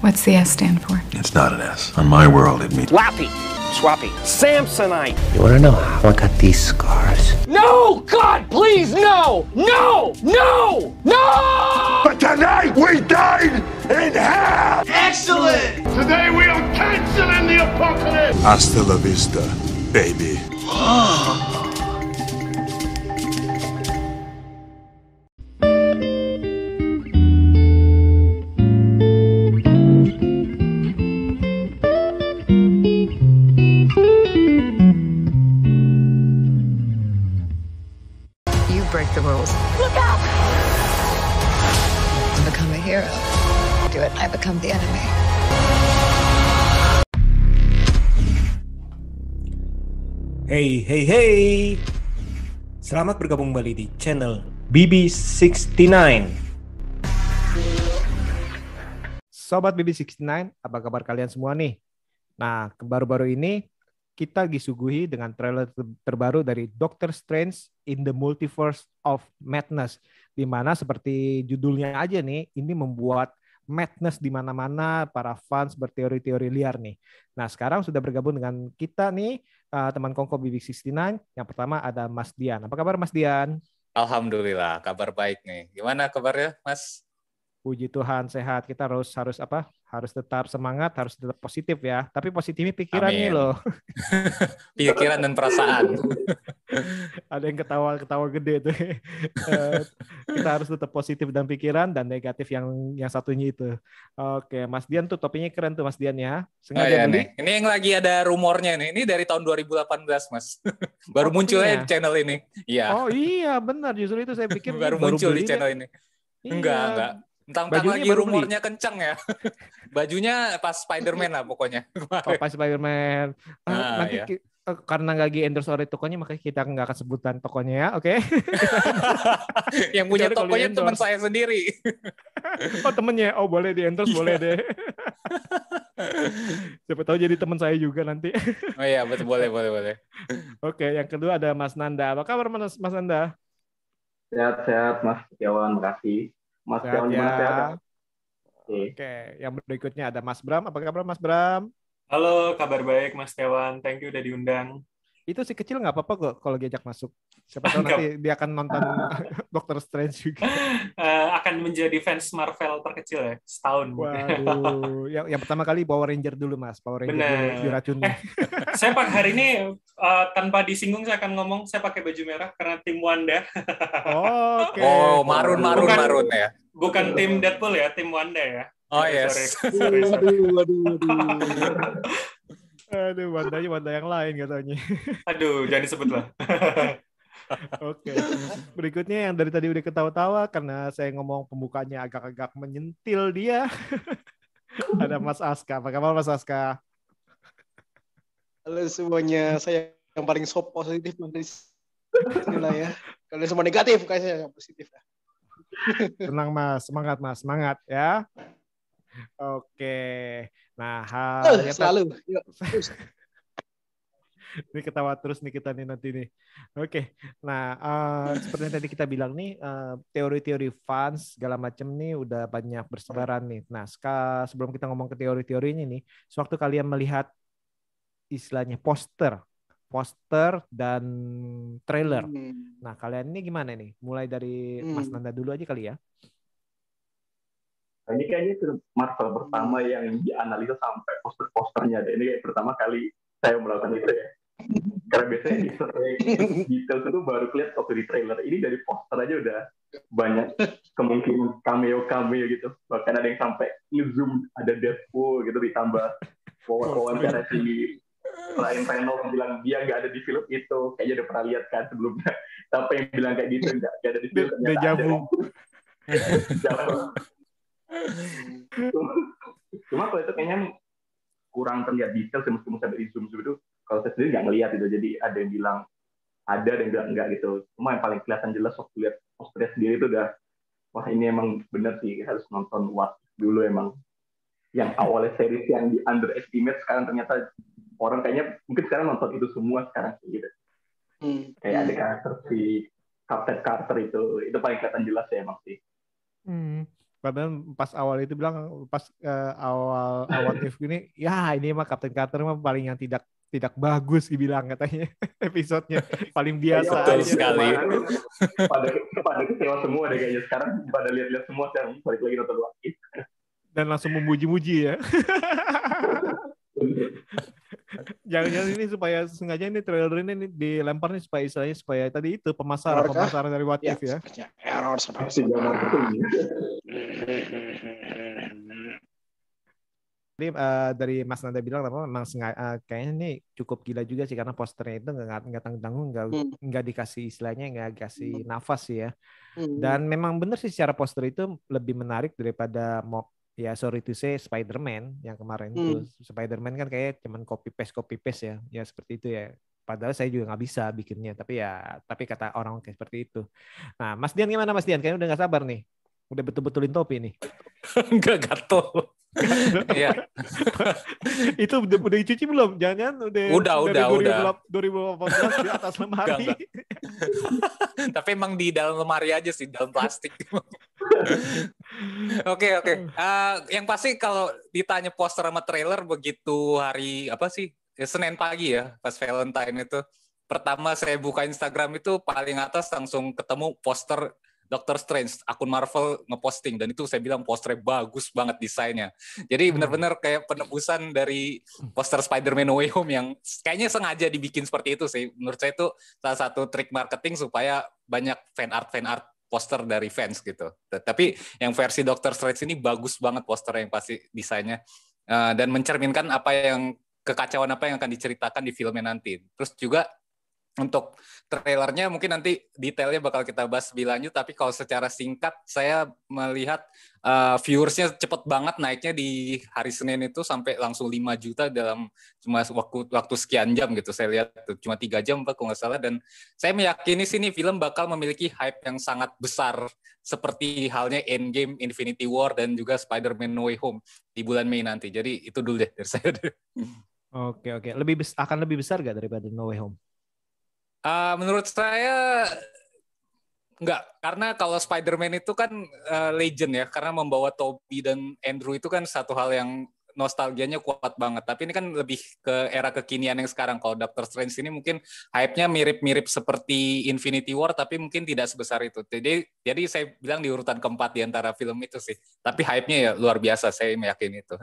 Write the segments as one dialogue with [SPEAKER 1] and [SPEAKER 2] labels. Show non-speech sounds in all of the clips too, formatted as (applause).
[SPEAKER 1] What's the S stand for?
[SPEAKER 2] It's not an S. On my world, it means
[SPEAKER 3] Lappy, Swappy, Samsonite.
[SPEAKER 4] You wanna know how I got these scars?
[SPEAKER 3] No! God, please, no! No! No! No!
[SPEAKER 2] But tonight we dine in hell! Excellent!
[SPEAKER 5] Today we are canceling the apocalypse!
[SPEAKER 2] Hasta la vista, baby. (gasps)
[SPEAKER 6] Oh.
[SPEAKER 7] Hey, hey. Selamat bergabung kembali di channel BB69. Sobat BB69, apa kabar kalian semua nih? Nah, baru-baru ini kita disuguhi dengan trailer ter- terbaru dari Doctor Strange in the Multiverse of Madness. Di mana seperti judulnya aja nih, ini membuat madness di mana-mana para fans berteori-teori liar nih. Nah, sekarang sudah bergabung dengan kita nih uh, teman Kongko BB69. Yang pertama ada Mas Dian. Apa kabar Mas Dian?
[SPEAKER 8] Alhamdulillah, kabar baik nih. Gimana kabarnya, Mas?
[SPEAKER 7] Puji Tuhan sehat. Kita harus harus apa? Harus tetap semangat, harus tetap positif ya. Tapi positifnya pikiran nih
[SPEAKER 8] Amin.
[SPEAKER 7] loh. (laughs)
[SPEAKER 8] Pikiran dan perasaan. (laughs)
[SPEAKER 7] ada yang ketawa-ketawa gede tuh. (laughs) Eh, kita harus tetap positif dan pikiran dan negatif yang yang satunya itu. Oke, Mas Dian tuh topinya keren tuh Mas Dian ya.
[SPEAKER 8] Oh,
[SPEAKER 7] Sengaja
[SPEAKER 8] iya
[SPEAKER 7] beli.
[SPEAKER 8] nih. Ini yang lagi ada rumornya nih. Ini dari tahun 2018, Mas. Baru
[SPEAKER 7] Oh,
[SPEAKER 8] muncul
[SPEAKER 7] iya?
[SPEAKER 8] ya di channel ini. Iya.
[SPEAKER 7] Oh iya benar justru itu saya pikir
[SPEAKER 8] baru muncul di channel ini. Enggak,
[SPEAKER 7] Iya.
[SPEAKER 8] enggak. Entang-entang
[SPEAKER 7] Bajunya
[SPEAKER 8] lagi
[SPEAKER 7] baru beli.
[SPEAKER 8] rumornya kenceng ya. (laughs) Bajunya pas Spider-Man lah pokoknya. (laughs)
[SPEAKER 7] Oh, pas Spider-Man. Ah,
[SPEAKER 8] Nah,
[SPEAKER 7] nanti
[SPEAKER 8] iya.
[SPEAKER 7] eh, karena nggak lagi endorse oleh tokonya makanya kita nggak akan sebutan tokonya ya, oke? (laughs)
[SPEAKER 8] yang punya
[SPEAKER 7] Kecuali
[SPEAKER 8] tokonya teman saya sendiri.
[SPEAKER 7] oh temennya, oh boleh di endorse
[SPEAKER 8] Iya.
[SPEAKER 7] boleh deh. Siapa tahu jadi teman saya juga nanti.
[SPEAKER 8] Oh iya, betul boleh, boleh, boleh.
[SPEAKER 7] oke, yang kedua ada Mas Nanda. Apa kabar Mas, Mas Nanda?
[SPEAKER 9] Sehat-sehat Mas Setiawan, makasih. Mas
[SPEAKER 7] Sehat
[SPEAKER 9] Setiawan gimana sehat?
[SPEAKER 7] ya.
[SPEAKER 9] Oke.
[SPEAKER 7] Oke, yang berikutnya ada Mas Bram. Apa kabar Mas Bram?
[SPEAKER 10] Halo, kabar baik Mas Tewan. Thank you udah diundang.
[SPEAKER 7] Itu si kecil nggak apa-apa kok kalau diajak masuk. Siapa tahu nanti dia akan nonton (laughs) Doctor Strange juga.
[SPEAKER 10] Eh, akan menjadi fans Marvel terkecil ya, setahun.
[SPEAKER 7] Waduh, yang, yang pertama kali Power Ranger dulu mas, Power Ranger
[SPEAKER 10] Bener.
[SPEAKER 7] dulu diracuni.
[SPEAKER 10] Eh, saya pak hari ini eh, tanpa disinggung saya akan ngomong saya pakai baju merah karena tim Wanda,
[SPEAKER 7] Oke.
[SPEAKER 8] Oh, marun, marun,
[SPEAKER 10] Bukan-
[SPEAKER 8] marun ya.
[SPEAKER 10] bukan tim Deadpool ya, tim Wanda ya.
[SPEAKER 8] Oh, yes.
[SPEAKER 10] sorry, (laughs) sorry, sorry.
[SPEAKER 7] Waduh, waduh, waduh. Aduh, bandanya banda yang lain katanya.
[SPEAKER 10] Aduh, jangan disebut lah. (laughs)
[SPEAKER 7] Oke. Berikutnya yang dari tadi udah ketawa-tawa karena saya ngomong pembukanya agak-agak menyentil dia. (laughs) Ada Mas Aska. Apa kabar Mas Aska?
[SPEAKER 11] Halo semuanya, saya yang paling so positif dari sini lah ya. Kalian semua negatif, kayak saya yang positif.
[SPEAKER 7] Tenang Mas, semangat Mas, semangat ya. Oke. Nah, hal yang
[SPEAKER 11] selalu. Yuk. (laughs)
[SPEAKER 7] ini ketawa terus nih kita nih nanti nih. Oke, nah eh, seperti yang tadi kita bilang nih eh, teori-teori fans segala macam nih udah banyak bersebaran nih. Nah, ska- sebelum kita ngomong ke teori-teorinya nih, sewaktu kalian melihat istilahnya poster, poster dan trailer.
[SPEAKER 11] Hmm.
[SPEAKER 7] Nah, kalian ini gimana nih? Mulai dari Mas
[SPEAKER 11] Hmm.
[SPEAKER 7] Nanda dulu aja kali ya.
[SPEAKER 9] Nah, ini kayaknya film Marvel pertama yang dianalisa sampai poster-posternya deh. Ini kayak pertama kali saya melakukan itu ya. Karena biasanya di detail itu baru kelihatan waktu di trailer. Ini dari poster aja udah banyak kemungkinan cameo-cameo gitu. Bahkan ada yang sampai nge-zoom ada Deadpool gitu ditambah wawancara si Ryan Reynolds bilang dia nggak ada di film itu. Kayaknya udah pernah lihat kan sebelumnya. (laughs) Siapa yang bilang kayak gitu nggak ada di film. ternyata ada. (laughs) Cuma, cuma kalau itu kayaknya kurang terlihat detail sih meskipun sampai di zoom zoom itu kalau saya sendiri nggak ngelihat itu jadi ada yang bilang ada ada yang bilang enggak gitu. Cuma yang paling kelihatan jelas waktu lihat posternya sendiri itu udah wah ini emang bener sih harus nonton what dulu emang. Yang awalnya series yang di underestimate sekarang ternyata orang kayaknya mungkin sekarang nonton itu semua sekarang sih, gitu.
[SPEAKER 11] Hmm.
[SPEAKER 9] kayak ada karakter si Captain Carter itu itu paling kelihatan jelas ya emang sih.
[SPEAKER 7] Hmm. Padahal pas awal itu bilang pas uh, awal awal (laughs) if gini, ya ini mah Captain Carter mah paling yang tidak tidak bagus dibilang katanya (laughs) episodenya paling biasa
[SPEAKER 8] Betul
[SPEAKER 7] aja.
[SPEAKER 8] sekali.
[SPEAKER 9] pada pada kecewa semua deh kayaknya sekarang pada lihat-lihat semua sekarang balik lagi nonton lagi.
[SPEAKER 7] dan langsung memuji-muji ya. (laughs) Jangan-jangan ini supaya sengaja ini trailer ini dilempar nih supaya istilahnya supaya tadi itu pemasaran pemasaran dari What
[SPEAKER 11] Ya,
[SPEAKER 7] If ya.
[SPEAKER 11] sepertinya error saudara.
[SPEAKER 7] Jadi eh, dari Mas Nanda bilang apa memang sengaja eh, kayaknya ini cukup gila juga sih karena posternya itu nggak nggak tanggung tanggung nggak
[SPEAKER 11] Hmm.
[SPEAKER 7] nggak dikasih istilahnya nggak kasih nafas sih ya.
[SPEAKER 11] Hmm.
[SPEAKER 7] Dan memang benar sih secara poster itu lebih menarik daripada mau ya sorry to say Spider-Man yang kemarin itu.
[SPEAKER 11] Hmm.
[SPEAKER 7] Spider-Man kan kayak cuman copy paste copy paste ya. Ya seperti itu ya. Padahal saya juga nggak bisa bikinnya, tapi ya tapi kata orang kayak seperti itu. Nah, Mas Dian gimana Mas Dian? Kayaknya udah nggak sabar nih. Udah betul-betulin topi nih. (laughs)
[SPEAKER 8] Enggak gatel. Iya. (laughs)
[SPEAKER 7] itu udah, udah dicuci belum? Jangan udah
[SPEAKER 8] Udah,
[SPEAKER 7] dari
[SPEAKER 8] udah,
[SPEAKER 7] 2018 di atas (laughs) lemari.
[SPEAKER 8] Enggak, (laughs) Tapi emang di dalam lemari aja sih, dalam plastik. Oke oke. Eh, yang pasti kalau ditanya poster sama trailer begitu hari apa sih Ya, Senin pagi ya pas Valentine itu pertama saya buka Instagram itu paling atas langsung ketemu poster Doctor Strange akun Marvel ngeposting dan itu saya bilang posternya bagus banget desainnya. Jadi benar-benar kayak penebusan dari poster Spider-Man No Way Home yang kayaknya sengaja dibikin seperti itu sih. Menurut saya itu salah satu trik marketing supaya banyak fan art fan art poster dari fans gitu. Tapi yang versi Doctor Strange ini bagus banget poster yang pasti desainnya Eh, dan mencerminkan apa yang kekacauan apa yang akan diceritakan di filmnya nanti. Terus juga untuk trailernya mungkin nanti detailnya bakal kita bahas lebih lanjut tapi kalau secara singkat saya melihat uh, viewersnya cepet banget naiknya di hari Senin itu sampai langsung 5 juta dalam cuma waktu waktu sekian jam gitu saya lihat tuh cuma tiga jam Pak kalau nggak salah dan saya meyakini sini film bakal memiliki hype yang sangat besar seperti halnya Endgame, Infinity War dan juga Spider-Man No Way Home di bulan Mei nanti jadi itu dulu deh dari saya. (laughs)
[SPEAKER 7] Oke oke. Lebih akan lebih besar gak daripada No Way Home?
[SPEAKER 8] Uh, menurut saya enggak, karena kalau Spider-Man itu kan uh, legend ya, karena membawa Tobey dan Andrew itu kan satu hal yang nostalgianya kuat banget. Tapi ini kan lebih ke era kekinian yang sekarang. Kalau Doctor Strange ini mungkin hype-nya mirip-mirip seperti Infinity War, tapi mungkin tidak sebesar itu. Jadi, jadi saya bilang di urutan keempat di antara film itu sih. Tapi hype-nya ya luar biasa, saya meyakini itu.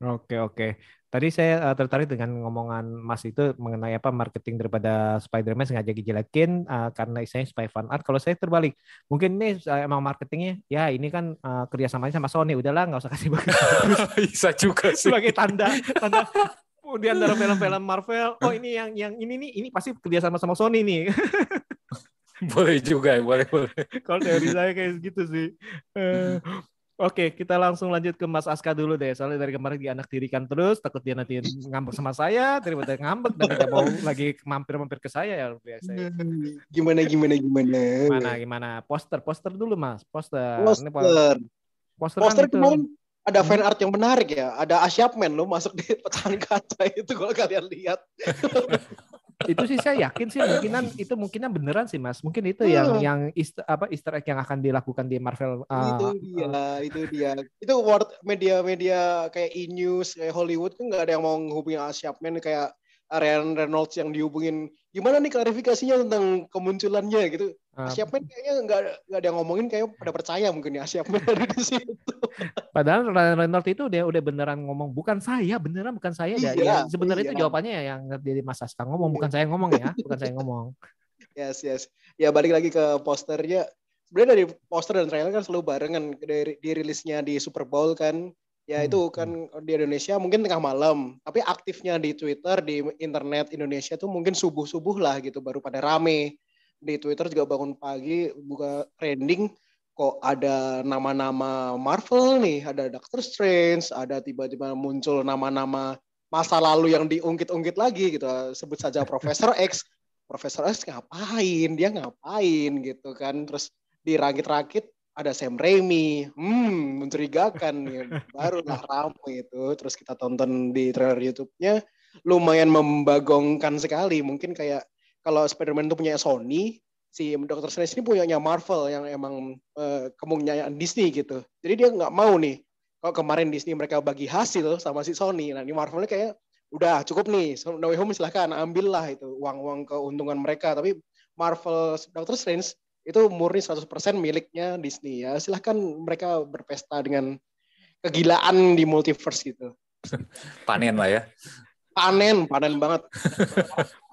[SPEAKER 7] Oke oke. Tadi saya uh, tertarik dengan ngomongan Mas itu mengenai apa marketing daripada Spider-Man sengaja dijelekin uh, karena istilahnya supaya fan art. Kalau saya terbalik, mungkin ini uh, emang marketingnya ya ini kan uh, kerjasamanya sama Sony. Udahlah nggak usah kasih bagus. (laughs)
[SPEAKER 8] Bisa juga sih.
[SPEAKER 7] sebagai tanda tanda (laughs) di antara film-film Marvel. Oh ini yang yang ini nih ini pasti kerjasama sama Sony nih.
[SPEAKER 8] boleh juga, boleh boleh.
[SPEAKER 7] Kalau teori saya kayak gitu sih. Eh, Oke, kita langsung lanjut ke Mas Aska dulu deh. Soalnya dari kemarin dia anak dirikan terus, takut dia nanti ngambek sama saya, daripada ngambek dan tidak mau (laughs) lagi mampir-mampir ke saya ya biasa.
[SPEAKER 11] Gimana gimana gimana?
[SPEAKER 7] Gimana gimana? Poster, poster dulu Mas. Poster. Ini po-
[SPEAKER 11] Poster.
[SPEAKER 7] poster,
[SPEAKER 11] Poster
[SPEAKER 7] kan itu.
[SPEAKER 11] kemarin ada fan art yang menarik ya. Ada Asyapman lo masuk di pecahan kaca itu kalau kalian lihat. (laughs)
[SPEAKER 7] itu sih saya yakin sih mungkinan itu mungkinan beneran sih Mas. Mungkin itu yang
[SPEAKER 11] Hmm.
[SPEAKER 7] yang easter, apa Easter egg yang akan dilakukan di Marvel uh,
[SPEAKER 11] itu dia, itu dia. Itu word media-media kayak E-News, kayak Hollywood kan nggak ada yang mau menghubungi Asyapman kayak Ryan Reynolds yang dihubungin. Gimana nih klarifikasinya tentang kemunculannya gitu.
[SPEAKER 7] uh,
[SPEAKER 11] Asyapman kayaknya nggak nggak ada yang ngomongin kayak pada percaya mungkin ya Asyapman ada di situ. (laughs)
[SPEAKER 7] Padahal Ryan Reynolds itu dia udah beneran ngomong bukan saya, beneran bukan saya. Ya,
[SPEAKER 11] Iya,
[SPEAKER 7] ya, sebenarnya itu
[SPEAKER 11] iya.
[SPEAKER 7] jawabannya ya yang dari Mas Aska ngomong, bukan saya ngomong ya, (laughs) bukan saya ngomong.
[SPEAKER 11] Yes, yes. Ya balik lagi ke posternya. Sebenarnya dari poster dan trailer kan selalu barengan dari dirilisnya di Super Bowl kan. Ya
[SPEAKER 7] Hmm,
[SPEAKER 11] itu kan di Indonesia mungkin tengah malam, tapi aktifnya di Twitter, di internet Indonesia tuh mungkin subuh-subuh lah gitu baru pada rame. Di Twitter juga bangun pagi buka trending kok ada nama-nama Marvel nih, ada Doctor Strange, ada tiba-tiba muncul nama-nama masa lalu yang diungkit-ungkit lagi gitu. Sebut saja (laughs) Profesor X. Profesor X ngapain? Dia ngapain gitu kan? Terus dirakit-rakit ada Sam Raimi. Hmm, mencurigakan ya. Barulah ramai itu. Terus kita tonton di trailer YouTube-nya lumayan membagongkan sekali. Mungkin kayak kalau Spider-Man itu punya Sony, si Doctor Strange ini punyanya Marvel yang emang uh, kemungkinan Disney gitu. Jadi dia nggak mau nih kalau kemarin Disney mereka bagi hasil sama si Sony. Nah, ini Marvel ini kayak udah cukup nih. So, no Way Home silahkan ambillah itu uang-uang keuntungan mereka. Tapi Marvel Doctor Strange itu murni 100% miliknya Disney ya. Silahkan mereka berpesta dengan kegilaan di multiverse gitu. (laughs)
[SPEAKER 8] Panen lah ya.
[SPEAKER 11] Panen, panen banget. (laughs)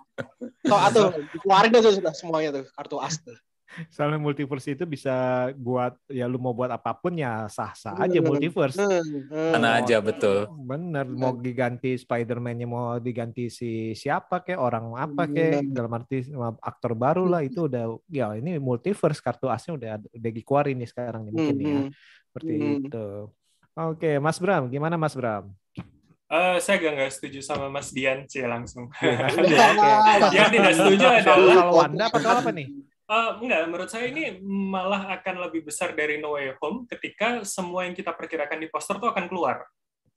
[SPEAKER 11] So, atuh, keluarin aja sudah semuanya tuh kartu as tuh.
[SPEAKER 7] Soalnya multiverse itu bisa buat ya lu mau buat apa pun ya sah-sah aja multiverse.
[SPEAKER 8] Mana aja betul.
[SPEAKER 7] Bener mau diganti Spider-Man-nya mau diganti si siapa kayak orang apa kayak dalam arti aktor baru lah itu udah ya ini multiverse kartu asnya udah udah dikeluarin nih sekarang nih mungkin ya. Seperti itu. Oke, Mas Bram, gimana Mas Bram?
[SPEAKER 10] Uh, saya agak nggak setuju sama Mas Dian sih langsung. (laughs)
[SPEAKER 7] Ya,
[SPEAKER 10] Yang tidak setuju adalah
[SPEAKER 7] kalau Wanda apa kalau apa nih?
[SPEAKER 10] Uh, enggak, menurut saya ini malah akan lebih besar dari No Way Home ketika semua yang kita perkirakan di poster tuh akan keluar,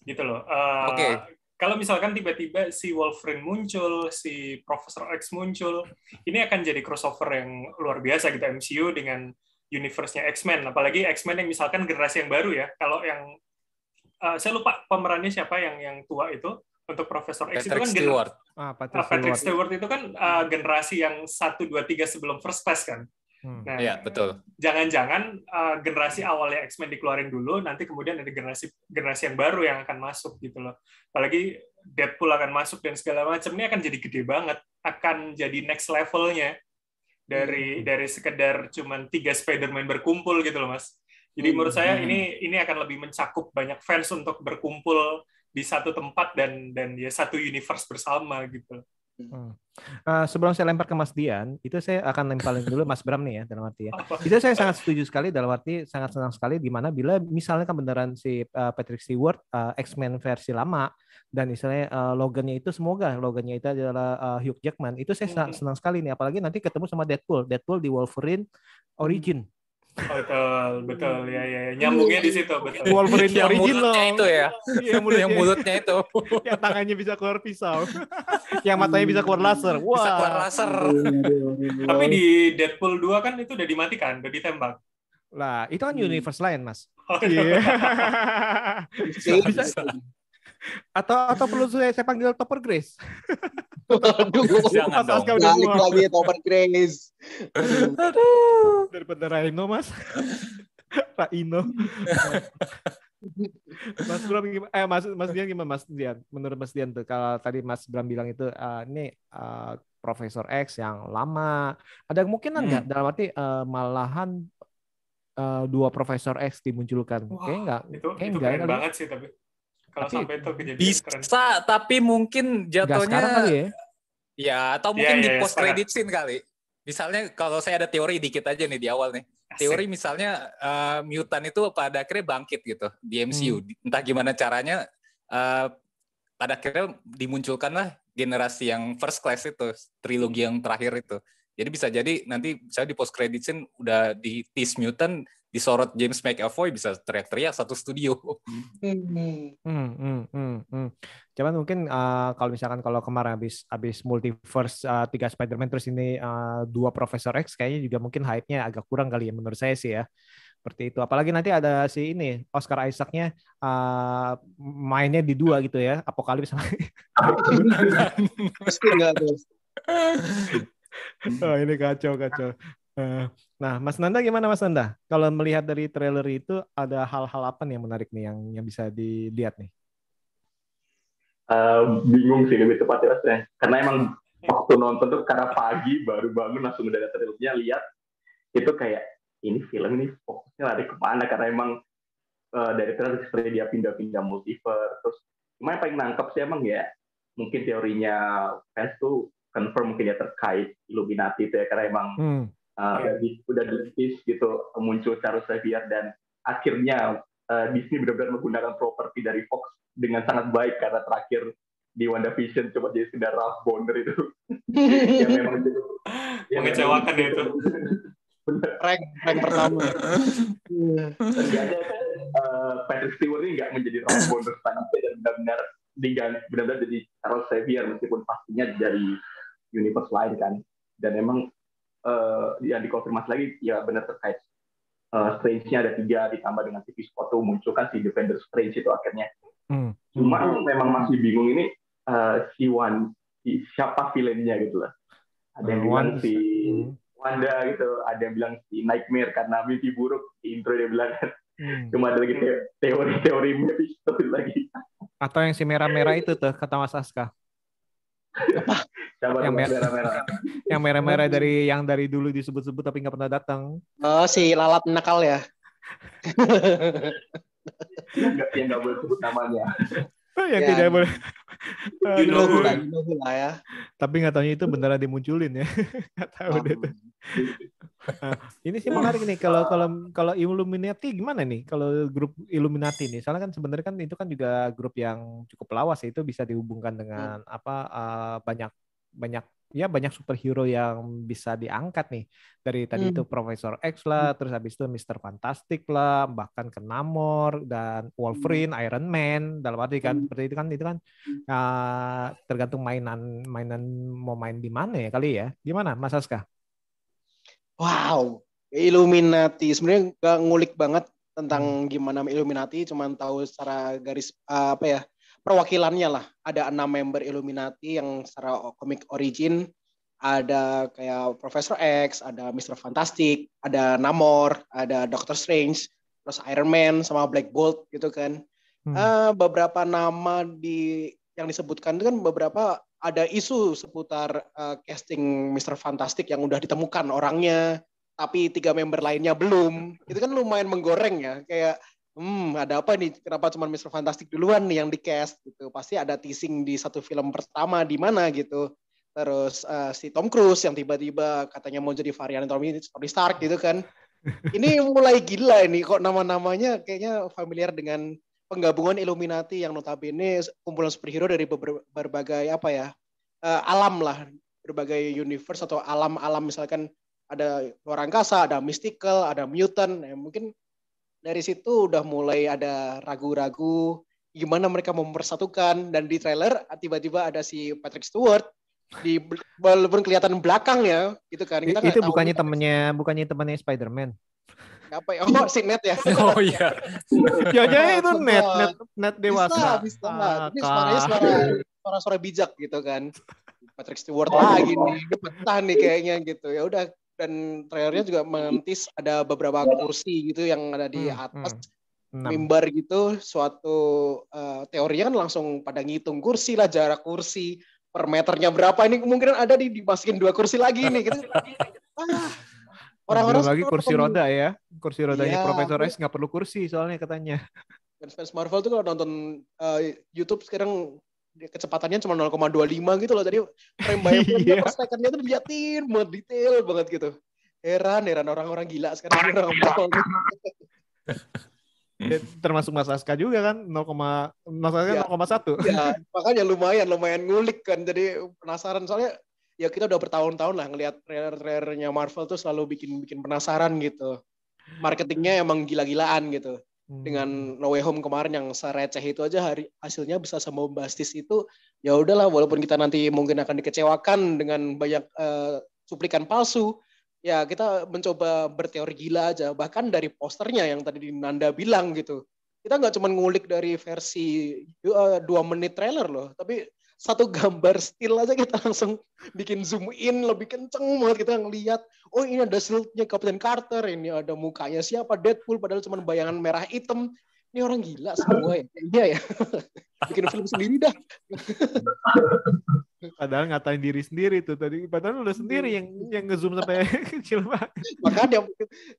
[SPEAKER 10] gitu loh. Uh,
[SPEAKER 8] Oke. Okay.
[SPEAKER 10] Kalau misalkan tiba-tiba si Wolverine muncul, si Professor X muncul, ini akan jadi crossover yang luar biasa gitu MCU dengan universe-nya X-Men. Apalagi X-Men yang misalkan generasi yang baru ya. Kalau yang uh, saya lupa pemerannya siapa yang yang tua itu untuk Profesor X
[SPEAKER 8] Patrick
[SPEAKER 10] itu kan
[SPEAKER 8] Stewart.
[SPEAKER 7] Ah,
[SPEAKER 10] Patrick, uh, Patrick Stewart. Stewart itu kan uh, generasi yang satu dua tiga sebelum First Class kan.
[SPEAKER 8] Hmm. Nah, ya, betul.
[SPEAKER 10] Jangan-jangan uh, generasi awalnya X-Men dikeluarin dulu, nanti kemudian ada generasi generasi yang baru yang akan masuk gitu loh. Apalagi Deadpool akan masuk dan segala macam ini akan jadi gede banget, akan jadi next levelnya dari hmm. dari sekedar cuman tiga Spider-Man berkumpul gitu loh mas. Jadi menurut saya ini ini akan lebih mencakup banyak fans untuk berkumpul di satu tempat dan dan ya satu universe bersama gitu.
[SPEAKER 7] Hmm. Uh, sebelum saya lempar ke Mas Dian, itu saya akan lemparin dulu Mas Bram nih ya dalam arti ya. Apa? Itu saya sangat setuju sekali dalam arti sangat senang sekali di mana bila misalnya kan beneran si uh, Patrick Stewart uh, X-Men versi lama dan misalnya uh, logannya itu semoga logannya itu adalah uh, Hugh Jackman, itu saya senang, senang sekali nih apalagi nanti ketemu sama Deadpool, Deadpool di Wolverine Origin.
[SPEAKER 10] Betul, betul ya ya, ya. nyambungnya di situ betul.
[SPEAKER 7] Wolverine
[SPEAKER 8] yang
[SPEAKER 7] original.
[SPEAKER 8] mulutnya itu ya.
[SPEAKER 7] Iya, mulutnya.
[SPEAKER 8] yang mulutnya itu. (laughs)
[SPEAKER 7] yang tangannya bisa keluar pisau. yang matanya bisa keluar laser. Wah.
[SPEAKER 8] Bisa keluar laser.
[SPEAKER 10] Tapi di Deadpool 2 kan itu udah dimatikan, udah ditembak.
[SPEAKER 7] Lah, itu kan universe lain, Mas.
[SPEAKER 10] Oh,
[SPEAKER 7] Iya. (laughs) bisa. Atau atau perlu saya, saya panggil Topper Grace? (laughs)
[SPEAKER 11] Aduh,
[SPEAKER 8] Jangan dong.
[SPEAKER 7] Aska udah
[SPEAKER 11] balik lagi Topper Grace.
[SPEAKER 7] Daripada Raino, Mas. (laughs) Raino. (laughs) Mas Bram gimana? Eh Mas Mas Dian gimana Mas Dian? Menurut Mas Dian tuh kalau tadi Mas Bram bilang itu uh, ini uh, Profesor X yang lama. Ada kemungkinan nggak
[SPEAKER 10] Hmm.
[SPEAKER 7] dalam arti uh, malahan uh, dua Profesor X dimunculkan?
[SPEAKER 10] Wah,
[SPEAKER 7] Kayaknya nggak.
[SPEAKER 10] Itu
[SPEAKER 7] Kayak
[SPEAKER 10] itu
[SPEAKER 7] enggak
[SPEAKER 10] keren
[SPEAKER 7] kali.
[SPEAKER 10] banget sih tapi kalau
[SPEAKER 7] Tapi
[SPEAKER 10] sampai itu kejadian keren.
[SPEAKER 8] Bisa, tapi mungkin
[SPEAKER 7] kali
[SPEAKER 8] jatuhnya
[SPEAKER 7] ya.
[SPEAKER 8] ya atau
[SPEAKER 10] Iya,
[SPEAKER 8] mungkin
[SPEAKER 10] iya,
[SPEAKER 8] di
[SPEAKER 10] iya,
[SPEAKER 8] post credit scene kali. Misalnya kalau saya ada teori dikit aja nih di awal nih.
[SPEAKER 10] Asik.
[SPEAKER 8] Teori misalnya eh, mutan itu pada akhirnya bangkit gitu di MCU. Entah gimana caranya eh, pada akhirnya dimunculkanlah generasi yang first class itu, trilogi yang terakhir itu. Jadi bisa jadi nanti saya di post credit scene udah di tease mutant disorot James McAvoy bisa teriak-teriak satu studio.
[SPEAKER 11] Hmm.
[SPEAKER 7] Hmm, hmm, hmm, hmm. Cuman mungkin uh, kalau misalkan kalau kemarin habis habis multiverse uh, tiga Spider-Man terus ini uh, dua Profesor X kayaknya juga mungkin hype-nya agak kurang kali ya menurut saya sih ya. Seperti itu. Apalagi nanti ada si ini Oscar Isaac-nya uh, mainnya di dua gitu ya, Apokalips sama (laughs)
[SPEAKER 11] Pasti enggak tuh. (laughs)
[SPEAKER 7] Oh, ini kacau kacau. Eh, Nah, Mas Nanda gimana Mas Nanda? Kalau melihat dari trailer itu ada hal-hal apa nih yang menarik nih yang yang bisa dilihat nih?
[SPEAKER 9] Eh, bingung sih lebih tepatnya rasanya. Karena emang waktu nonton tuh karena pagi baru bangun langsung udah trailernya lihat itu kayak ini film ini fokusnya lari ke mana karena emang eh, dari trailer seperti dia pindah-pindah multiverse terus cuma yang paling nangkep sih emang ya mungkin teorinya fans tuh confirm mungkin ya terkait Illuminati itu ya karena emang
[SPEAKER 7] Hmm.
[SPEAKER 9] uh, udah di udah di gitu muncul Charles Xavier dan akhirnya uh, Disney benar-benar menggunakan properti dari Fox dengan sangat baik karena terakhir di WandaVision coba jadi sekedar Ralph Bonner itu (laughs) yang memang itu yang
[SPEAKER 10] Mengecewakan
[SPEAKER 9] memang-
[SPEAKER 10] itu.
[SPEAKER 11] Rank, rank pertama.
[SPEAKER 9] Ada uh, Patrick Stewart ini nggak menjadi Ralph Bonner dan benar-benar diganti benar-benar jadi Charles Xavier meskipun pastinya dari universe lain kan dan emang eh, yang dikonfirmasi lagi ya benar terkait eh, Strange-nya ada tiga ditambah dengan TV spot tuh muncul kan si Defender Strange itu akhirnya.
[SPEAKER 7] Hmm.
[SPEAKER 9] Cuma memang masih bingung ini eh, si Wan si siapa villainnya gitu lah. Ada yang
[SPEAKER 7] Eh,
[SPEAKER 9] bilang
[SPEAKER 7] Wan-
[SPEAKER 9] si
[SPEAKER 7] Hmm.
[SPEAKER 9] Wanda gitu, ada yang bilang si Nightmare karena mimpi buruk di intro dia bilang kan.
[SPEAKER 7] Hmm.
[SPEAKER 9] Cuma ada lagi te- teori-teori Mephisto (laughs) lagi.
[SPEAKER 7] Atau yang si merah-merah itu tuh kata Mas Aska.
[SPEAKER 9] Coba
[SPEAKER 7] Yang
[SPEAKER 9] merah-merah. (laughs)
[SPEAKER 7] Yang merah-merah dari yang dari dulu disebut-sebut tapi nggak pernah datang.
[SPEAKER 11] Oh, si lalat nakal ya.
[SPEAKER 9] Yang nggak boleh sebut namanya. (laughs)
[SPEAKER 7] yang
[SPEAKER 11] Ya.
[SPEAKER 7] tidak boleh.
[SPEAKER 11] You know who
[SPEAKER 7] Aduh.
[SPEAKER 11] lah, you know who lah ya.
[SPEAKER 7] Tapi nggak tahunya itu beneran dimunculin ya. (laughs) Nggak tahu deh tuh. Nah, ini sih menarik nih kalau kalau kalau Illuminati gimana nih kalau grup Illuminati nih soalnya kan sebenarnya kan itu kan juga grup yang cukup lawas ya, itu bisa dihubungkan dengan apa eh, banyak banyak ya banyak superhero yang bisa diangkat nih. Dari tadi
[SPEAKER 11] Hmm.
[SPEAKER 7] itu Profesor X lah terus habis itu Mister Fantastic lah bahkan ke Namor dan Wolverine Iron Man dalam arti kan seperti itu kan itu kan eh, tergantung mainan mainan mau main di mana ya kali ya. Gimana Mas Aska?
[SPEAKER 11] Wow, Illuminati. Sebenarnya nggak ngulik banget tentang gimana Illuminati, cuman tahu secara garis uh, apa ya perwakilannya lah. Ada enam member Illuminati yang secara komik origin ada kayak Profesor X, ada Mr. Fantastic, ada Namor, ada Doctor Strange, terus Iron Man sama Black Bolt gitu kan.
[SPEAKER 7] Hmm.
[SPEAKER 11] Eh, beberapa nama di yang disebutkan itu kan beberapa ada isu seputar eh, casting Mr. Fantastic yang udah ditemukan orangnya, tapi tiga member lainnya belum. Itu kan lumayan menggoreng ya, kayak hmm ada apa nih? Kenapa cuma Mr. Fantastic duluan nih yang di cast gitu? Pasti ada teasing di satu film pertama di mana gitu. Terus eh, si Tom Cruise yang tiba-tiba katanya mau jadi varian Tony Tony Stark gitu kan. Ini (laughs) mulai gila ini kok nama-namanya kayaknya familiar dengan penggabungan Illuminati yang notabene kumpulan superhero dari berbagai apa ya eh, alam lah berbagai universe atau alam-alam misalkan ada luar angkasa, ada mystical, ada mutant, ya mungkin dari situ udah mulai ada ragu-ragu gimana mereka mempersatukan dan di trailer tiba-tiba ada si Patrick Stewart di walaupun kelihatan belakang ya gitu kan kita
[SPEAKER 7] itu bukannya temennya bukannya temannya Spider-Man.
[SPEAKER 11] apa ya oh si Ned ya (laughs)
[SPEAKER 8] Oh iya.
[SPEAKER 7] Ya jadi itu
[SPEAKER 11] Semua.
[SPEAKER 7] net net net dewasa.
[SPEAKER 11] Bisa, bisa.
[SPEAKER 7] Ah,
[SPEAKER 11] Ini suaranya
[SPEAKER 7] Kak.
[SPEAKER 11] suara suara-suara bijak gitu kan. Patrick Stewart lagi nih, betah nih kayaknya gitu. Ya udah dan trailernya juga mentis ada beberapa kursi gitu yang ada di
[SPEAKER 7] Hmm,
[SPEAKER 11] atas
[SPEAKER 7] hmm. Enam.
[SPEAKER 11] mimbar gitu. Suatu eh, teorinya kan langsung pada ngitung kursi lah, jarak kursi per meternya berapa. Ini kemungkinan ada di dimasukin dua kursi lagi nih gitu. Ah, orang-orang
[SPEAKER 7] lagi kursi roda ya. Kursi rodanya
[SPEAKER 11] Iya,
[SPEAKER 7] Profesor X nggak perlu kursi soalnya katanya.
[SPEAKER 11] fans Marvel tuh kalau nonton eh, YouTube sekarang dia kecepatannya cuma 0,25 gitu loh. Tadi frame by (laughs) frame
[SPEAKER 7] Iya.
[SPEAKER 11] per secondnya tuh diliatin banget detail banget gitu. Heran, heran orang-orang gila sekarang orang.
[SPEAKER 7] Ya, termasuk Mas Aska juga kan 0, Mas Aska
[SPEAKER 11] Iya.
[SPEAKER 7] 0,1.
[SPEAKER 11] ya, (laughs) makanya lumayan lumayan ngulik kan. Jadi penasaran soalnya ya kita udah bertahun-tahun lah ngelihat trailer-trailernya Marvel tuh selalu bikin bikin penasaran gitu. Marketingnya emang gila-gilaan gitu.
[SPEAKER 7] Hmm.
[SPEAKER 11] dengan No Way Home kemarin yang sereceh itu aja hari hasilnya bisa sebombastis itu ya udahlah walaupun kita nanti mungkin akan dikecewakan dengan banyak eh, cuplikan palsu ya kita mencoba berteori gila aja bahkan dari posternya yang tadi Nanda bilang gitu kita nggak cuma ngulik dari versi eh, dua menit trailer loh tapi satu gambar still aja kita langsung bikin zoom in lebih kenceng banget kita ngelihat oh ini ada shieldnya Captain Carter ini ada mukanya siapa Deadpool padahal cuma bayangan merah hitam ini orang gila semua ya. Iya ya. (laughs) Bikin film sendiri dah.
[SPEAKER 7] Padahal ngatain diri sendiri tuh tadi. Padahal udah sendiri yang yang ngezoom sampai (laughs) kecil banget.
[SPEAKER 11] makanya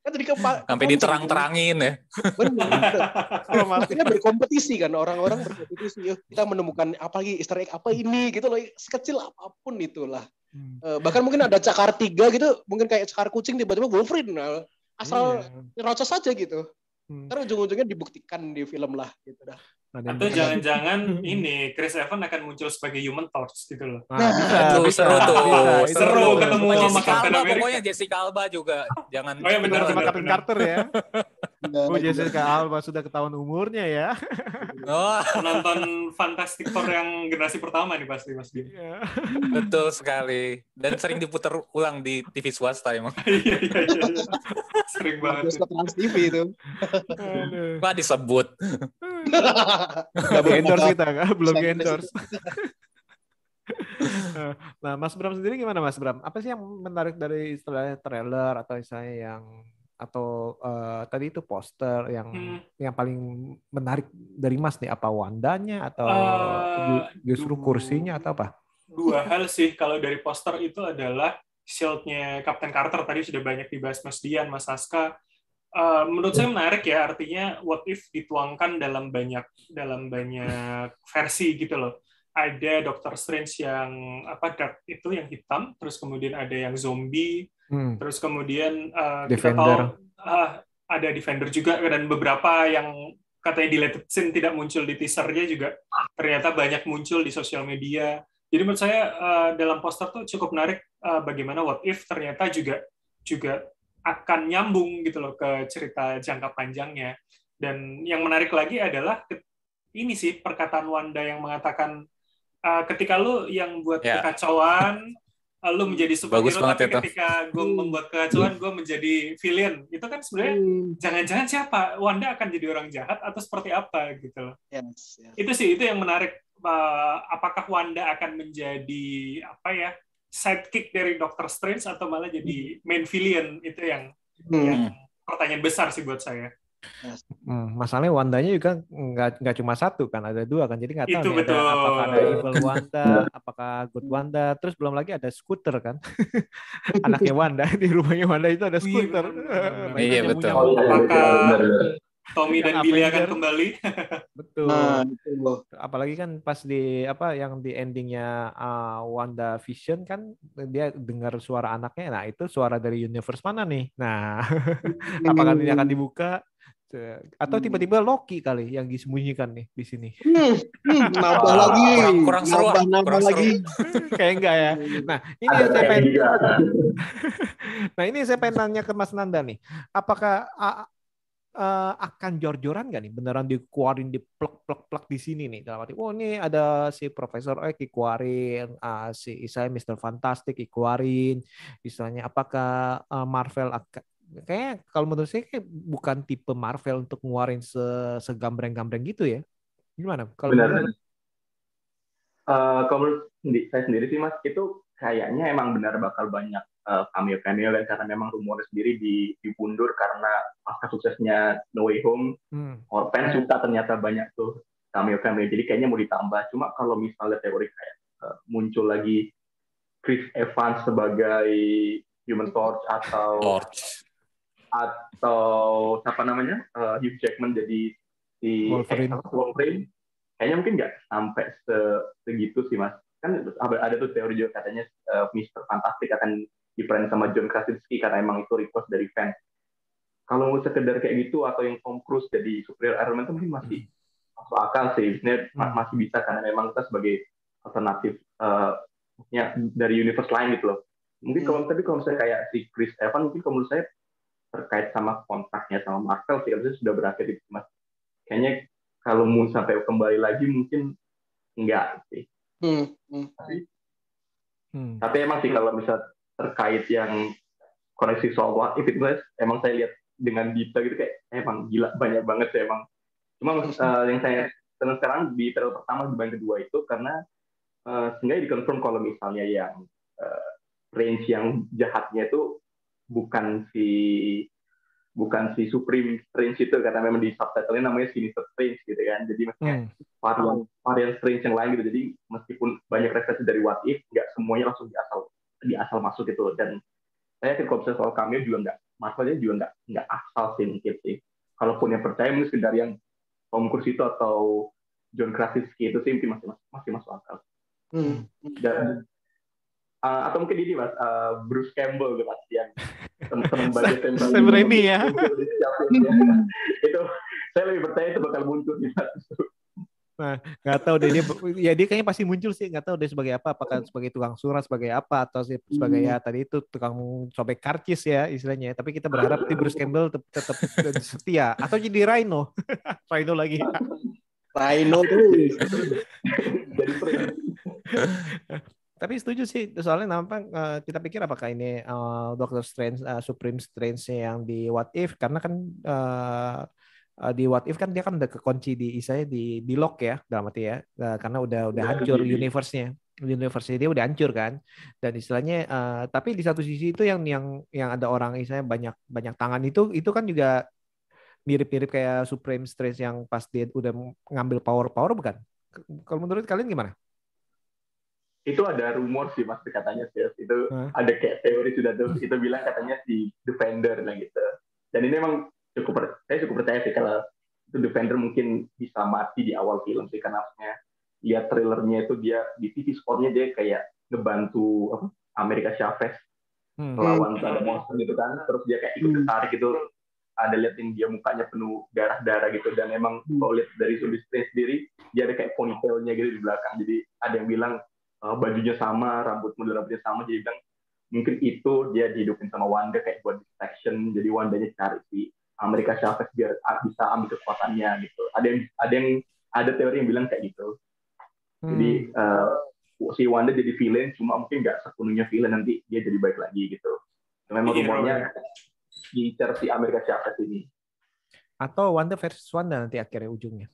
[SPEAKER 11] kan jadi kepa-
[SPEAKER 8] Sampai diterang-terangin ya.
[SPEAKER 11] benar (laughs) makanya berkompetisi kan orang-orang berkompetisi. Yuk kita menemukan apa lagi Easter egg apa ini gitu loh. Sekecil apa pun itulah.
[SPEAKER 7] Hmm.
[SPEAKER 11] Eh, bahkan mungkin ada cakar tiga gitu. Mungkin kayak cakar kucing tiba-tiba Wolverine asal
[SPEAKER 7] Iya.
[SPEAKER 11] rocos saja gitu
[SPEAKER 7] Hmm.
[SPEAKER 11] Ntar ujung-ujungnya dibuktikan di film lah gitu dah.
[SPEAKER 10] Atau jangan-jangan ini Chris Evans akan muncul sebagai Human Torch gitu loh.
[SPEAKER 7] Nah, bisa,
[SPEAKER 8] Aduh,
[SPEAKER 7] bisa,
[SPEAKER 8] seru tuh.
[SPEAKER 7] bisa. Itu
[SPEAKER 10] Seru ketemu
[SPEAKER 8] Sama Jessica Alba,
[SPEAKER 10] America.
[SPEAKER 8] pokoknya Jessica Alba juga. Jangan
[SPEAKER 10] Oh iya, benar,
[SPEAKER 7] Sama Captain. Carter ya. (laughs) Oh Jessica Alba sudah ketahuan umurnya ya. (laughs)
[SPEAKER 8] Oh,
[SPEAKER 10] Nonton Fantastic Four yang generasi pertama nih pasti Mas Bim.
[SPEAKER 7] Iya.
[SPEAKER 8] betul sekali. Dan sering diputar ulang di TV swasta emang. (laughs)
[SPEAKER 10] Iya iya iya. iya. Sering banget.
[SPEAKER 11] Bioskop Trans TV itu.
[SPEAKER 7] Aduh.
[SPEAKER 8] Wah disebut.
[SPEAKER 7] Di endorse kita kan? Belum endorse. (laughs) nah, Mas Bram sendiri gimana Mas Bram? Apa sih yang menarik dari istilahnya trailer atau istilahnya yang atau eh, tadi itu poster yang
[SPEAKER 10] Hmm.
[SPEAKER 7] yang paling menarik dari Mas nih apa Wandanya atau ju- justru kursinya atau apa?
[SPEAKER 10] Dua hal sih kalau dari poster itu adalah shield-nya Captain Carter tadi sudah banyak dibahas Mas Dian, Mas Aska. Eh, menurut saya menarik ya artinya what if dituangkan dalam banyak dalam banyak (laughs) versi gitu loh. Ada Doctor Strange yang apa dark itu yang hitam, terus kemudian ada yang zombie,
[SPEAKER 7] Hmm.
[SPEAKER 10] terus kemudian eh, kita
[SPEAKER 7] Defender.
[SPEAKER 10] tahu ah, ada Defender juga dan beberapa yang katanya deleted scene tidak muncul di teasernya juga ternyata banyak muncul di sosial media. Jadi menurut saya eh, dalam poster tuh cukup menarik eh, bagaimana what if ternyata juga juga akan nyambung gitu loh ke cerita jangka panjangnya. Dan yang menarik lagi adalah ini sih perkataan Wanda yang mengatakan eh, ketika lu yang buat
[SPEAKER 8] Ya.
[SPEAKER 10] kekacauan eh, lu menjadi
[SPEAKER 8] Bagus
[SPEAKER 10] superhero
[SPEAKER 8] banget
[SPEAKER 10] tapi
[SPEAKER 8] itu.
[SPEAKER 10] ketika gue membuat kekacauan gue menjadi villain. Itu kan sebenarnya jangan-jangan siapa? Wanda akan jadi orang jahat atau seperti apa gitu loh.
[SPEAKER 11] Yes, yes.
[SPEAKER 10] itu sih itu yang menarik. Uh, apakah Wanda akan menjadi apa ya sidekick dari Doctor Strange atau malah jadi main villain? Itu yang,
[SPEAKER 11] Hmm.
[SPEAKER 10] yang pertanyaan besar sih buat saya
[SPEAKER 7] Hmm, masalahnya Wandanya juga nggak nggak cuma satu kan, ada dua kan. Jadi nggak tahu
[SPEAKER 10] Itu
[SPEAKER 7] nih ada,
[SPEAKER 10] betul.
[SPEAKER 7] apakah ada Evil (laughs) Wanda, apakah Good Wanda. Terus belum lagi ada Scooter kan, (laughs) anaknya Wanda di rumahnya Wanda itu ada
[SPEAKER 10] Oh iya,
[SPEAKER 7] Scooter.
[SPEAKER 8] Iya, betul.
[SPEAKER 9] Oh iya,
[SPEAKER 10] Apakah-
[SPEAKER 9] benar, benar.
[SPEAKER 10] Tommy dan
[SPEAKER 7] Yang
[SPEAKER 10] Billy akan kembali (laughs)
[SPEAKER 7] Betul.
[SPEAKER 11] Nah, itu.
[SPEAKER 7] Apalagi kan pas di apa yang di endingnya uh, Wanda Vision kan dia dengar suara anaknya. Nah itu suara dari universe mana nih? Nah apakah ini akan dibuka? Atau tiba-tiba Loki kali yang disembunyikan nih di sini?
[SPEAKER 11] Hmm, hmm, (laughs) nambah lagi.
[SPEAKER 8] kurang- kurang seru
[SPEAKER 11] nambah, nambah
[SPEAKER 8] kurang
[SPEAKER 11] lagi. (laughs)
[SPEAKER 7] Kayak enggak ya. Nah, ini
[SPEAKER 9] Ada
[SPEAKER 7] yang saya pengen
[SPEAKER 9] juga. (laughs)
[SPEAKER 7] Nah, ini saya pengen nanya ke Mas Nanda nih. Apakah a- akan jor-joran nggak nih? Beneran dikeluarin di plek-plek-plek di sini nih. Dalam arti, oh ini ada si Profesor X dikeluarin, ah, si saya Mr. Fantastic dikeluarin. Misalnya, apakah ah, Marvel akan Kayaknya kalau menurut saya kayak bukan tipe Marvel untuk ngeluarin se segambreng-gambreng gitu ya. Gimana? Kalau
[SPEAKER 9] Benar.
[SPEAKER 7] menurut-
[SPEAKER 9] Eh, kalau menurut saya sendiri sih mas itu kayaknya emang benar bakal banyak eh, cameo cameo dan karena memang rumornya sendiri di dipundur karena pasca suksesnya No Way Home
[SPEAKER 7] Hmm.
[SPEAKER 9] or fans suka ternyata banyak tuh cameo cameo jadi kayaknya mau ditambah cuma kalau misalnya teori kayak eh, muncul lagi Chris Evans sebagai Human Torch atau
[SPEAKER 8] Torch.
[SPEAKER 9] Atau siapa namanya? Eh, Hugh Jackman jadi si
[SPEAKER 7] Wolverine.
[SPEAKER 9] eh, Wolverine. Kayaknya mungkin nggak sampai se- segitu sih mas. Kan ada, tuh teori juga katanya eh, Mr. Fantastic akan diperan sama John Krasinski karena emang itu request dari fans. Kalau mau sekedar kayak gitu atau yang Tom Cruise jadi superior Iron Man itu mungkin masih masuk akal sih. Sebenarnya
[SPEAKER 7] Hmm.
[SPEAKER 9] masih bisa karena memang kita sebagai alternatif eh, maksudnya dari universe lain gitu loh. Mungkin kalau tapi kalau misalnya kayak si Chris Evans mungkin kalau menurut saya terkait sama kontraknya sama Marvel sih harusnya sudah berakhir itu mas kayaknya kalau mau sampai kembali lagi mungkin enggak sih
[SPEAKER 11] Hmm, hmm.
[SPEAKER 7] Hmm.
[SPEAKER 9] tapi emang sih kalau misal terkait yang koneksi soal what if itu mas, emang saya lihat dengan detail gitu kayak emang gila banyak banget sih emang cuma eh, yang saya senang sekarang di trailer pertama dibanding kedua itu karena eh sehingga dikonfirm kalau misalnya yang eh, range yang jahatnya itu bukan si bukan si Supreme Strange itu karena memang di subtitlenya namanya Sinister Strange gitu kan. Jadi maksudnya
[SPEAKER 7] Hmm.
[SPEAKER 9] varian varian Strange yang lain gitu. Jadi meskipun banyak referensi dari What If nggak semuanya langsung di asal di asal masuk gitu. Dan saya yakin kalau misalnya soal cameo juga nggak masalahnya juga nggak nggak asal sih mungkin sih. Kalaupun yang percaya mungkin sekedar yang Tom Cruise itu atau John Krasinski itu sih mungkin masih masih masuk akal.
[SPEAKER 11] Hmm.
[SPEAKER 9] dan uh, atau mungkin ini mas uh, Bruce Campbell gitu mas yang teman-teman (laughs) budget yang
[SPEAKER 7] Sam Raimi ya. (laughs)
[SPEAKER 9] itu saya lebih percaya itu bakal muncul di mas.
[SPEAKER 7] Nah, Nah, nggak tahu deh dia ya dia kayaknya pasti muncul sih nggak tahu dia sebagai apa. Apakah sebagai tukang surat sebagai apa atau sih sebagai ya tadi itu tukang sobek karcis ya istilahnya. Tapi kita berharap di Bruce (laughs) Campbell tet- tetap setia. Atau jadi Rhino. Rhino lagi.
[SPEAKER 11] Rhino tuh.
[SPEAKER 9] Jadi.
[SPEAKER 7] Tapi setuju sih soalnya nampak eh, kita pikir apakah ini eh, Doctor Strange eh, Supreme Strange yang di What If? Karena kan eh, eh, di What If kan dia kan udah kekunci di istilahnya di di lock ya dalam arti ya. Eh, karena udah udah
[SPEAKER 9] Udah
[SPEAKER 7] hancur
[SPEAKER 9] di-
[SPEAKER 7] universe-nya. Universe dia udah hancur kan. Dan istilahnya eh, tapi di satu sisi itu yang yang yang ada orang istilahnya banyak banyak tangan itu itu kan juga mirip-mirip kayak Supreme Strange yang pas dia udah ngambil power power bukan kalau menurut kalian gimana
[SPEAKER 9] itu ada rumor sih mas katanya sih itu
[SPEAKER 7] Hah?
[SPEAKER 9] ada kayak teori sudah tuh. Itu bilang katanya si defender lah gitu. Dan ini emang cukup per- saya cukup percaya sih kalau itu defender mungkin bisa mati di awal film sih karena maksudnya lihat trailernya itu dia di TV skornya dia kayak ngebantu apa Amerika Chavez
[SPEAKER 7] Hmm.
[SPEAKER 9] melawan ada monster gitu kan. Terus dia kayak ikut tertarik gitu. Ada liatin dia mukanya penuh darah darah gitu. Dan emang kalau lihat dari Strange sendiri dia ada kayak ponytailnya gitu di belakang. Jadi ada yang bilang eh, bajunya sama rambut model rambutnya sama jadi bilang mungkin itu dia dihidupin sama Wanda kayak buat distraction jadi Wandanya cari si Amerika Chavez biar bisa ambil kekuatannya gitu. Ada yang ada yang ada teori yang bilang kayak gitu. Jadi eh, si Wanda jadi villain cuma mungkin nggak sepenuhnya villain nanti dia jadi baik lagi gitu. Memang
[SPEAKER 10] Iya,
[SPEAKER 9] rumornya ngincer si Amerika Chavez ini.
[SPEAKER 7] Atau Wanda versus Wanda nanti akhirnya ujungnya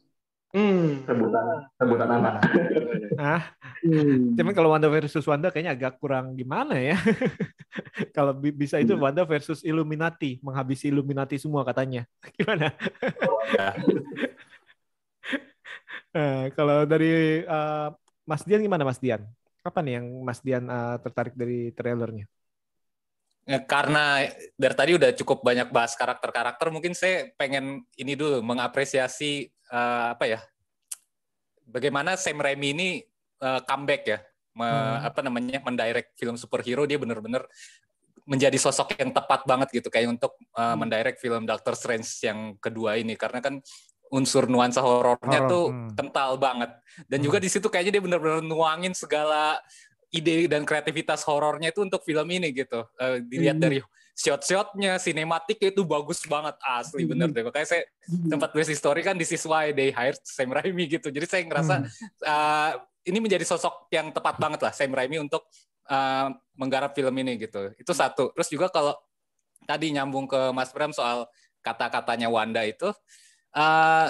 [SPEAKER 11] Hmm.
[SPEAKER 9] rebutan rebutan anak (laughs)
[SPEAKER 7] ah
[SPEAKER 11] Hmm.
[SPEAKER 7] Cuman kalau Wanda versus Wanda kayaknya agak kurang gimana ya. (laughs) kalau bi- bisa itu Wanda versus Illuminati, menghabisi Illuminati semua katanya. (laughs) Gimana? Eh, kalau dari eh, Mas Dian gimana Mas Dian? Apa nih yang Mas Dian eh, tertarik dari trailernya?
[SPEAKER 8] Ya, karena dari tadi udah cukup banyak bahas karakter-karakter, mungkin saya pengen ini dulu mengapresiasi eh, apa ya, bagaimana Sam Raimi ini eh, comeback ya, Me-
[SPEAKER 7] Hmm.
[SPEAKER 8] apa namanya, mendirect film superhero. Dia bener-bener menjadi sosok yang tepat banget gitu kayak untuk eh, mendirect film Doctor Strange yang kedua ini. Karena kan unsur nuansa horornya
[SPEAKER 7] Horor,
[SPEAKER 8] tuh
[SPEAKER 7] hmm.
[SPEAKER 8] kental banget. Dan juga di situ kayaknya dia bener-bener nuangin segala ide dan kreativitas horornya itu untuk film ini gitu. Eh, dilihat
[SPEAKER 11] Hmm.
[SPEAKER 8] dari shot-shotnya, sinematiknya itu bagus banget asli bener deh. Makanya saya sempat tulis di story kan this is why they hired Sam Raimi gitu. Jadi saya ngerasa eh, ini menjadi sosok yang tepat banget lah Sam Raimi untuk eh, menggarap film ini gitu. Itu satu. Terus juga kalau tadi nyambung ke Mas Bram soal kata-katanya Wanda itu, eh,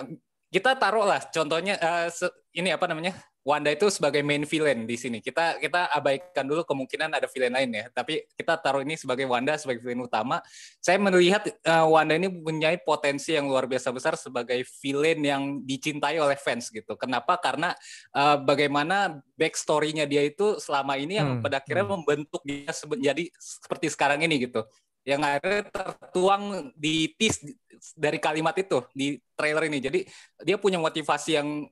[SPEAKER 8] kita taruh lah contohnya se- ini apa namanya Wanda itu sebagai main villain di sini. Kita kita abaikan dulu kemungkinan ada villain lain ya. Tapi kita taruh ini sebagai Wanda sebagai villain utama. Saya melihat eh, Wanda ini mempunyai potensi yang luar biasa besar sebagai villain yang dicintai oleh fans gitu. Kenapa? Karena eh, bagaimana backstory-nya dia itu selama ini yang
[SPEAKER 7] Hmm,
[SPEAKER 8] pada akhirnya membentuk dia sebe- jadi seperti sekarang ini gitu. Yang akhirnya tertuang di tease dari kalimat itu di trailer ini. Jadi dia punya motivasi yang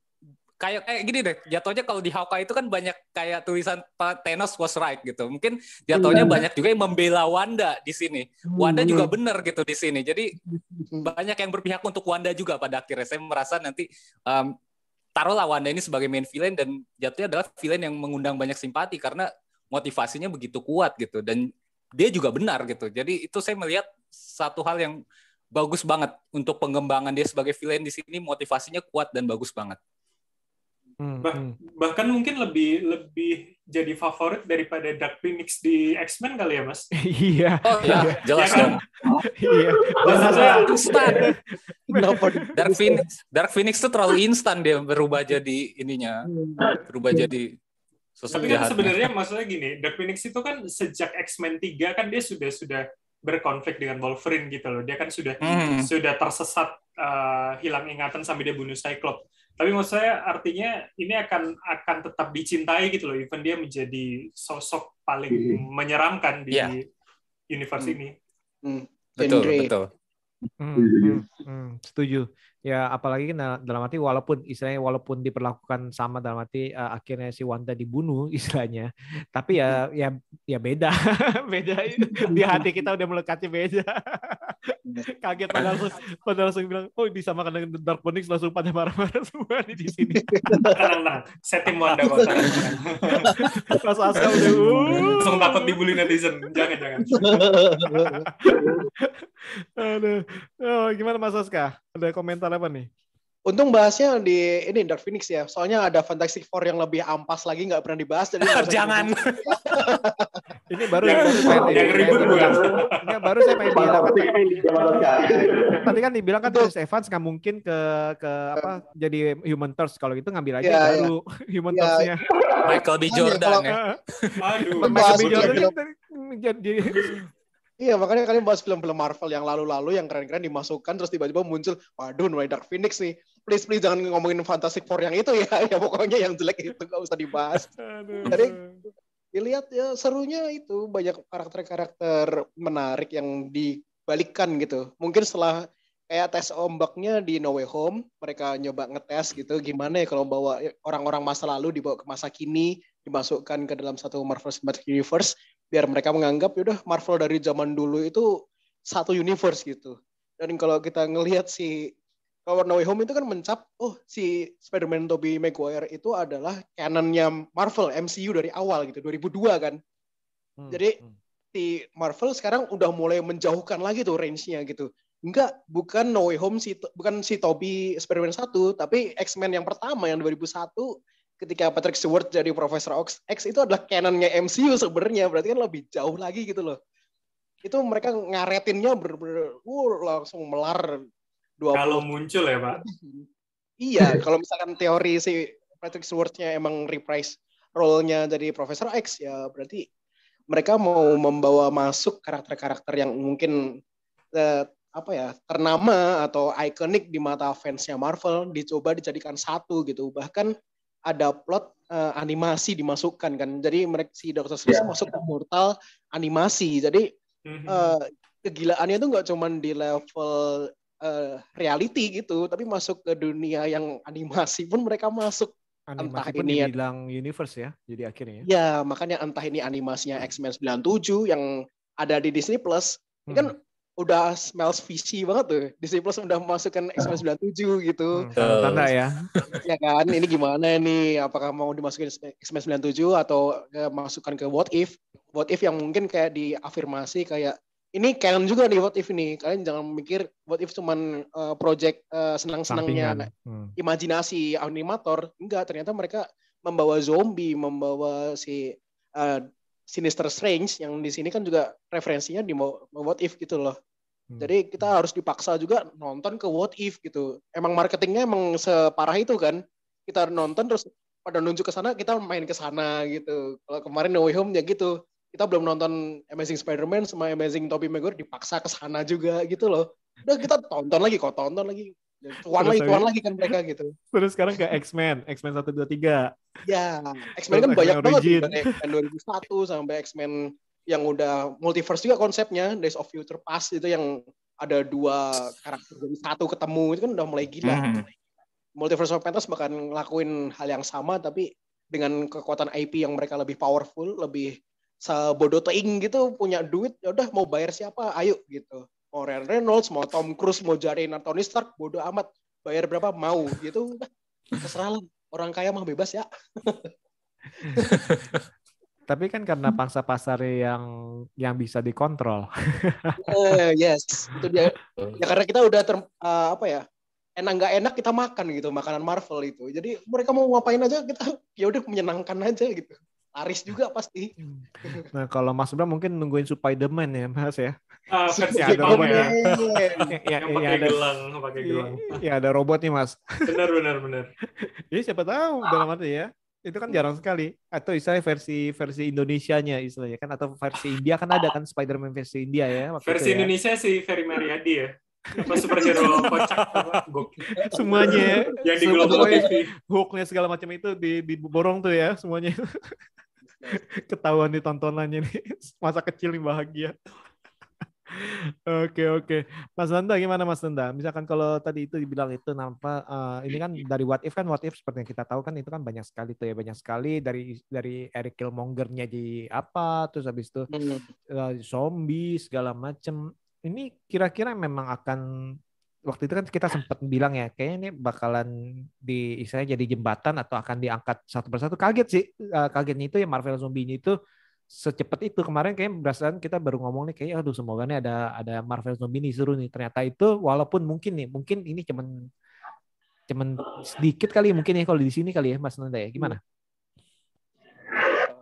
[SPEAKER 8] kayak kayak gini deh jatuhnya kalau di Hawkeye itu kan banyak kayak tulisan Pak Thanos was right gitu. Mungkin jatuhnya banyak juga yang membela Wanda di sini. Wanda juga benar gitu di sini. Jadi (laughs) banyak yang berpihak untuk Wanda juga pada akhirnya. Saya merasa nanti um, taruhlah Wanda ini sebagai main villain dan jatuhnya adalah villain yang mengundang banyak simpati karena motivasinya begitu kuat gitu. Dan dia juga benar gitu. Jadi itu saya melihat satu hal yang bagus banget untuk pengembangan dia sebagai villain di sini motivasinya kuat dan bagus banget.
[SPEAKER 7] Hmm,
[SPEAKER 10] Bah-
[SPEAKER 7] hmm.
[SPEAKER 10] Bahkan mungkin lebih lebih jadi favorit daripada Dark Phoenix di X-Men kali ya, Mas? (laughs)
[SPEAKER 7] Iya,
[SPEAKER 8] oh ya jelas
[SPEAKER 10] Ya kan?
[SPEAKER 8] dong
[SPEAKER 7] iya.
[SPEAKER 10] Maksudnya,
[SPEAKER 8] instan? Dark Phoenix Dark Phoenix tuh terlalu instan dia berubah jadi ininya berubah jadi sosok
[SPEAKER 10] Tapi kan sebenarnya maksudnya gini, Dark Phoenix itu kan sejak X-Men 3 kan dia sudah sudah berkonflik dengan Wolverine gitu loh. Dia kan sudah
[SPEAKER 8] Hmm.
[SPEAKER 10] sudah tersesat eh, hilang ingatan sampai dia bunuh Cyclops. Tapi maksud saya artinya ini akan akan tetap dicintai gitu loh. Even dia menjadi sosok paling menyeramkan di
[SPEAKER 8] Iya.
[SPEAKER 10] universe
[SPEAKER 11] Hmm.
[SPEAKER 10] ini.
[SPEAKER 11] Hmm.
[SPEAKER 8] betul
[SPEAKER 11] Genre.
[SPEAKER 8] betul
[SPEAKER 7] Hmm, hmm, hmm, setuju. Ya apalagi kan dal- dalam arti walaupun istilahnya walaupun diperlakukan sama dalam arti eh, akhirnya si Wanda dibunuh (laughs) istilahnya, tapi ya ya ya beda (laughs) beda (laughs) di hati kita udah melekatnya beda. Kaget pada langsung pada langsung bilang oh disamakan dengan Dark Phoenix langsung pada marah-marah semua di di sini.
[SPEAKER 10] Tenang, tenang. Tim Wanda kok.
[SPEAKER 7] Pas Aska udah uh.
[SPEAKER 10] Langsung takut dibully netizen. Jangan, jangan.
[SPEAKER 7] Aduh. Oh, gimana Mas Aska? Ada komentar apa nih?
[SPEAKER 11] Untung bahasnya di ini Dark Phoenix ya. Soalnya ada Fantastic Four yang lebih ampas lagi nggak pernah dibahas. Jadi
[SPEAKER 8] Jangan. (laughs)
[SPEAKER 7] Ini baru
[SPEAKER 10] Yang-
[SPEAKER 7] baru saya
[SPEAKER 10] yang ribut bukan?
[SPEAKER 7] Enggak, baru saya pengen bilang kan tadi kan dibilang kan Chris Evans nggak mungkin ke ke apa jadi Human Torch kalau gitu ngambil aja
[SPEAKER 11] Ya,
[SPEAKER 7] yang
[SPEAKER 11] ya.
[SPEAKER 7] baru (laughs) Human
[SPEAKER 11] Ya.
[SPEAKER 7] Torch-nya.
[SPEAKER 8] Michael B.
[SPEAKER 11] Makanya
[SPEAKER 8] Jordan ya. (laughs)
[SPEAKER 10] Aduh.
[SPEAKER 7] Michael B. Jordan kan jadi
[SPEAKER 11] Iya, makanya kalian bahas film-film Marvel yang lalu-lalu yang keren-keren dimasukkan terus tiba-tiba muncul, waduh, mulai Dark Phoenix nih. Please, please jangan ngomongin Fantastic Four yang itu ya. (laughs) Ya pokoknya yang jelek itu nggak usah dibahas. (laughs) Jadi dilihat ya serunya itu banyak karakter-karakter menarik yang dibalikkan gitu. Mungkin setelah kayak tes ombaknya di No Way Home, mereka nyoba ngetes gitu gimana ya kalau bawa orang-orang masa lalu dibawa ke masa kini, dimasukkan ke dalam satu Marvel Cinematic Universe biar mereka menganggap yaudah Marvel dari zaman dulu itu satu universe gitu. Dan kalau kita ngelihat si kalau No Way Home itu kan mencap, oh si Spider-Man Tobey Maguire itu adalah canonnya Marvel MCU dari awal gitu, 2002 kan.
[SPEAKER 7] Hmm,
[SPEAKER 11] Jadi
[SPEAKER 7] hmm.
[SPEAKER 11] si Marvel sekarang udah mulai menjauhkan lagi tuh range-nya gitu. Enggak, bukan No Way Home si bukan si Tobey Spider-Man 1, tapi X-Men yang pertama yang 2001 ketika Patrick Stewart jadi Profesor X, X itu adalah canonnya MCU sebenarnya, berarti kan lebih jauh lagi gitu loh. Itu mereka ngaretinnya bener-bener uh, langsung melar 20
[SPEAKER 10] Kalau muncul ya, Pak. (laughs)
[SPEAKER 11] Iya, kalau misalkan teori si Patrick Stewart-nya emang reprise role-nya jadi Profesor X ya berarti mereka mau membawa masuk karakter-karakter yang mungkin eh, apa ya ternama atau ikonik di mata fansnya Marvel dicoba dijadikan satu gitu bahkan ada plot eh, animasi dimasukkan kan jadi mereka si Doctor Strange masuk ke portal animasi jadi
[SPEAKER 10] Mhm.
[SPEAKER 11] eh, kegilaannya itu nggak cuman di level eh, reality gitu, tapi masuk ke dunia yang animasi pun mereka masuk.
[SPEAKER 7] animasi
[SPEAKER 11] entah
[SPEAKER 7] pun
[SPEAKER 11] ini
[SPEAKER 7] dibilang universe ya, jadi akhirnya.
[SPEAKER 11] Ya, makanya entah ini animasinya X-Men 97 yang ada di Disney Plus, ini kan
[SPEAKER 7] Hmm.
[SPEAKER 11] Udah smells visi banget tuh. Disney Plus udah masukkan X-Men 97 gitu.
[SPEAKER 7] Hmm, tanda ya.
[SPEAKER 11] ya kan, ini gimana nih? Apakah mau dimasukin X-Men 97 atau eh, masukkan ke What If? What If yang mungkin kayak diafirmasi kayak ini canon juga nih What If ini. Kalian jangan mikir What If cuman eh, project eh, senang-senangnya.
[SPEAKER 7] Hmm.
[SPEAKER 11] imajinasi animator. Enggak, ternyata mereka membawa zombie, membawa si eh, Sinister Strange yang di sini kan juga referensinya di What If gitu loh.
[SPEAKER 7] Hmm.
[SPEAKER 11] Jadi kita harus dipaksa juga nonton ke What If gitu. Emang marketingnya emang separah itu kan. Kita nonton terus pada nunjuk ke sana kita main ke sana gitu. Kalau kemarin No Way Home ya gitu. Kita belum nonton Amazing Spider-Man sama Amazing Tobey Maguire dipaksa ke sana juga gitu loh. Udah kita tonton lagi kok tonton lagi. Tuan lagi, tuan lagi kan mereka gitu.
[SPEAKER 7] Terus sekarang ke X-Men, X-Men 1 2 3.
[SPEAKER 11] Ya, X-Men kan banyak banget dari X-Men 2001 sampai X-Men yang udah multiverse juga konsepnya, Days of Future Past itu yang ada dua karakter jadi satu ketemu itu kan udah mulai gila.
[SPEAKER 8] Mhm.
[SPEAKER 11] Multiverse of Madness bakal ngelakuin hal yang sama tapi dengan kekuatan IP yang mereka lebih powerful, lebih sebodoh teing gitu, punya duit, ya udah mau bayar siapa, ayo gitu. Mau Ryan Reynolds, mau Tom Cruise, mau jadiin Tony Stark, bodoh amat. Bayar berapa mau gitu, udah terserah lah. Orang kaya mah bebas ya. (laughs)
[SPEAKER 7] Tapi kan karena pangsa pasar yang yang bisa dikontrol. (laughs)
[SPEAKER 11] Eh, yes, itu dia. Ya karena kita udah ter, eh, apa ya? Enak nggak enak kita makan gitu makanan Marvel itu. Jadi mereka mau ngapain aja kita (laughs) ya udah menyenangkan aja gitu. Laris juga pasti.
[SPEAKER 7] Nah, kalau Mas Bram mungkin nungguin Spider-Man ya, Mas ya.
[SPEAKER 10] Ah, versi
[SPEAKER 7] Ya, ada
[SPEAKER 10] Jepang
[SPEAKER 7] robot
[SPEAKER 10] ya.
[SPEAKER 7] ya. Ya, ya,
[SPEAKER 10] Yang
[SPEAKER 7] ya,
[SPEAKER 10] pakai
[SPEAKER 7] ada,
[SPEAKER 10] gelang, pakai gelang.
[SPEAKER 7] ya ada robot nih, Mas.
[SPEAKER 10] Benar, benar, benar.
[SPEAKER 7] Jadi siapa tahu dalam arti ya. Itu kan jarang sekali. Atau istilahnya versi versi Indonesianya istilahnya kan atau versi India kan ada kan Spider-Man versi India ya waktu
[SPEAKER 10] Versi
[SPEAKER 7] itu ya.
[SPEAKER 10] Indonesia si Ferry Mariadi ya. Apa superhero kocak.
[SPEAKER 7] Semuanya ya.
[SPEAKER 10] Yang di Global TV.
[SPEAKER 7] Hooknya segala macam itu di diborong tuh ya semuanya. Ketahuan di tontonannya nih. Masa kecil nih bahagia. Oke oke, Mas Nanda gimana Mas Nanda? Misalkan kalau tadi itu dibilang itu nampak uh, ini kan dari what if kan what if seperti yang kita tahu kan itu kan banyak sekali tuh ya banyak sekali dari dari Eric Killmonger-nya di apa terus habis itu uh, zombie segala macem. Ini kira-kira memang akan waktu itu kan kita sempat bilang ya kayaknya ini bakalan di istilahnya jadi jembatan atau akan diangkat satu persatu kaget sih uh, kagetnya itu ya Marvel zombie itu secepat itu. Kemarin kayak berdasarkan kita baru ngomong nih kayak aduh semoga nih ada ada Marvel zombie nih seru nih. Ternyata itu walaupun mungkin nih mungkin ini cuman cuman sedikit kali mungkin ya kalau di sini kali ya Mas Nanda ya. Gimana?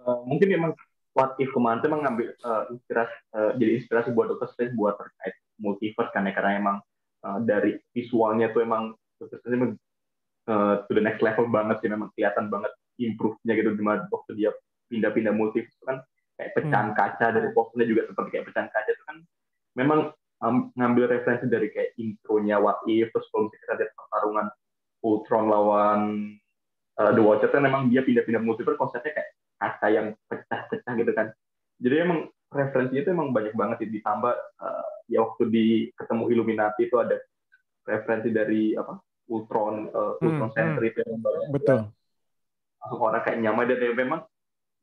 [SPEAKER 9] Uh, mungkin emang What If kemarin tuh ngambil uh, inspirasi uh, jadi inspirasi buat Doctor Strange buat terkait multiverse kan ya karena emang uh, dari visualnya tuh emang Doctor Strange emang uh, to the next level banget sih memang kelihatan banget improve-nya gitu waktu dia pindah-pindah multiverse kan kayak pecahan hmm. kaca dari posternya juga seperti kayak pecahan kaca itu kan memang um, ngambil referensi dari kayak intronya What If terus kalau misalnya kita lihat pertarungan Ultron lawan uh, The Watcher kan memang dia pindah-pindah multiverse konsepnya kayak kaca yang pecah-pecah gitu kan. Jadi emang referensinya itu emang banyak banget sih. Ditambah uh, ya waktu di ketemu Illuminati itu ada referensi dari apa Ultron uh, Ultron hmm, Sentry hmm. yang
[SPEAKER 7] betul.
[SPEAKER 9] Langsung orang kayak nyaman dan ya memang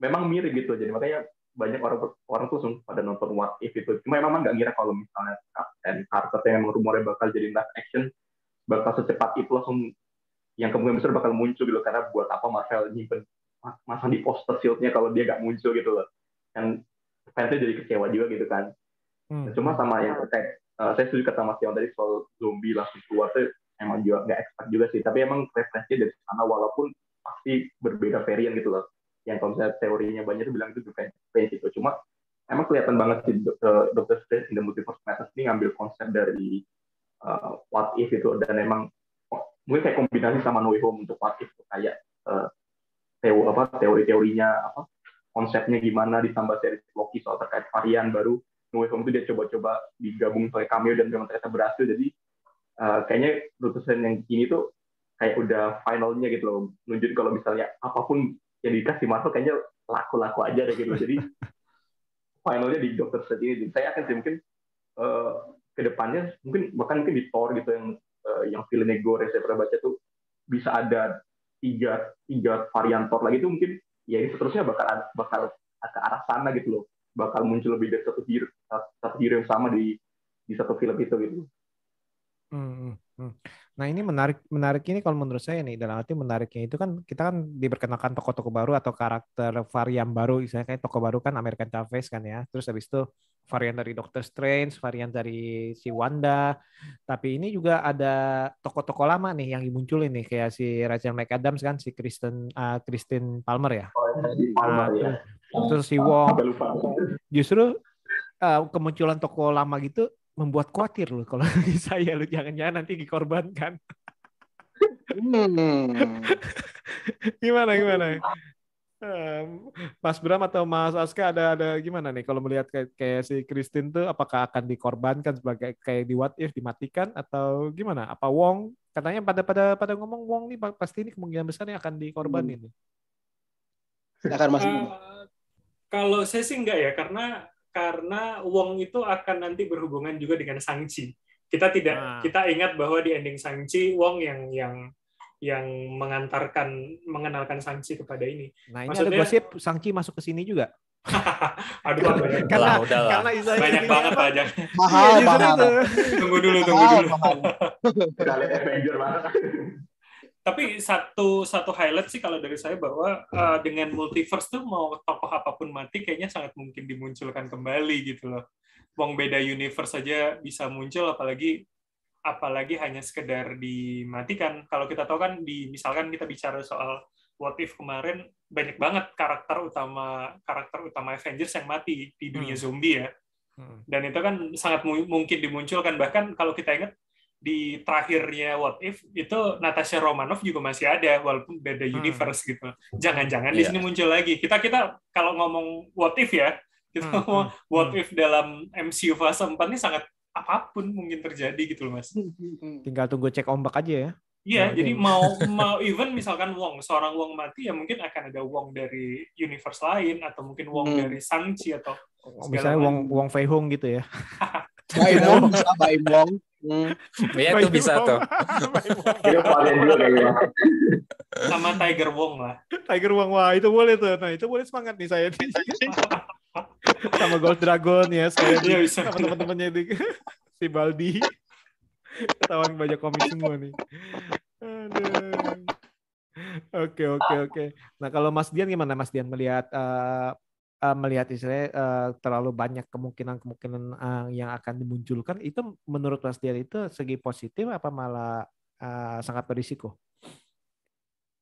[SPEAKER 9] memang mirip gitu. Jadi makanya banyak orang orang tuh pada nonton What If itu. Cuma emang nggak ngira kalau misalnya Captain Carter yang emang rumornya bakal jadi live action bakal secepat itu langsung yang kemungkinan besar bakal muncul gitu karena buat apa Marvel nyimpen masang di poster shieldnya kalau dia nggak muncul gitu loh. Yang fansnya jadi kecewa juga gitu kan. Hmm. Cuma sama yang terkait uh, saya setuju kata Mas Tiong tadi soal zombie langsung keluar tuh emang juga nggak expert juga sih. Tapi emang referensinya dari sana walaupun pasti berbeda varian gitu loh yang kalau misalnya teorinya banyak bilang itu juga itu cuma emang kelihatan banget sih Dr. Strange in the Multiverse Madness ini ngambil konsep dari uh, What If itu. Dan emang oh, mungkin kayak kombinasi sama No Way Home untuk What If kayak uh, teori apa teori-teorinya apa konsepnya gimana ditambah seri Loki soal terkait varian baru. No Way Home itu dia coba-coba digabung pakai cameo dan memang ternyata berhasil. Jadi uh, kayaknya Strange yang ini tuh kayak udah finalnya gitu loh. Nunjuk kalau misalnya apa pun yang dikasih Marvel kayaknya laku-laku aja deh gitu. Jadi (laughs) finalnya di Doctor Strange ini. Saya akan sih mungkin uh, ke depannya mungkin bahkan mungkin di Thor gitu yang uh, yang filmnya gore saya pernah baca tuh bisa ada tiga tiga varian Thor lagi tuh mungkin ya ini seterusnya bakal bakal ke arah sana gitu loh bakal muncul lebih dari satu hero satu hero yang sama di di satu film itu gitu.
[SPEAKER 7] Hmm, hmm. Nah ini menarik menarik ini kalau menurut saya nih dalam arti menariknya itu kan kita kan diperkenalkan tokoh-tokoh baru atau karakter varian baru misalnya kayak tokoh baru kan American Chavez kan ya. Terus habis itu varian dari Doctor Strange varian dari si Wanda. Tapi ini juga ada tokoh-tokoh lama nih yang dimunculin nih kayak si Rachel McAdams kan si Kristen uh, Kristen Palmer ya,
[SPEAKER 9] Palmer, uh, ya.
[SPEAKER 7] terus si Wong. justru uh, kemunculan tokoh lama gitu membuat khawatir loh kalau (laughs) saya lu jangan-jangan nanti dikorbankan. Hmm. (laughs) gimana gimana? Mas Bram atau Mas Aska ada ada gimana nih kalau melihat kayak, kayak si Christine tuh apakah akan dikorbankan sebagai kayak di What If dimatikan atau gimana? Apa Wong katanya pada pada pada ngomong Wong nih pasti ini kemungkinan besar nih akan dikorbanin. Hmm.
[SPEAKER 11] Silakan Mas. Uh,
[SPEAKER 10] kalau saya sih enggak ya karena karena Wong itu akan nanti berhubungan juga dengan Sangchi. Kita tidak nah. kita ingat bahwa di ending Sangchi Wong yang yang yang mengantarkan mengenalkan Sangchi kepada ini.
[SPEAKER 7] Nah, ini Maksudnya, ada gosip Sangchi masuk ke sini juga. (laughs)
[SPEAKER 10] Aduh, banyak.
[SPEAKER 8] karena, udah
[SPEAKER 10] karena banyak banget aja.
[SPEAKER 11] Mahal, ya, mahal.
[SPEAKER 10] Tunggu dulu, tunggu dulu. (laughs) tapi satu satu highlight sih kalau dari saya bahwa uh, dengan multiverse tuh mau tokoh apa pun mati kayaknya sangat mungkin dimunculkan kembali gitu loh. Wong beda universe saja bisa muncul apalagi apalagi hanya sekedar dimatikan. Kalau kita tahu kan di misalkan kita bicara soal What If kemarin banyak banget karakter utama karakter utama Avengers yang mati di dunia hmm. zombie ya. Hmm. Dan itu kan sangat mungkin dimunculkan bahkan kalau kita ingat di terakhirnya What If itu Natasha Romanoff juga masih ada walaupun beda hmm. universe hmm. gitu. Jangan-jangan yeah. di iya. sini muncul lagi. Kita kita kalau ngomong What If ya, kita hmm. ngomong hmm. What If dalam MCU fase 4 ini sangat apa pun mungkin terjadi gitu loh Mas.
[SPEAKER 7] Tinggal tunggu cek ombak aja ya.
[SPEAKER 10] Iya, nah, jadi mau (laughs) mau even misalkan Wong, seorang Wong mati ya mungkin akan ada Wong dari universe lain atau mungkin Wong hmm. dari Shang-Chi atau
[SPEAKER 7] misalnya Wong Wong Fei Hong gitu ya. (laughs)
[SPEAKER 11] Baim Wong Baim Wong. Hmm.
[SPEAKER 8] Ya itu bisa tuh.
[SPEAKER 9] Itu varian juga kayak gitu.
[SPEAKER 10] Sama Tiger Wong lah.
[SPEAKER 7] Tiger Wong wah itu boleh tuh. Nah itu boleh semangat nih saya. sama Gold Dragon ya sekalian
[SPEAKER 10] Iya,
[SPEAKER 7] di-
[SPEAKER 10] bisa.
[SPEAKER 7] sama teman-temannya di si Baldi. Ketahuan banyak komik semua nih. Aduh. Oke oke oke. Nah kalau Mas Dian gimana Mas Dian melihat eh, eh, melihat istilahnya eh, terlalu banyak kemungkinan-kemungkinan eh, yang akan dimunculkan itu menurut Mas Dian itu segi positif apa malah eh, sangat berisiko?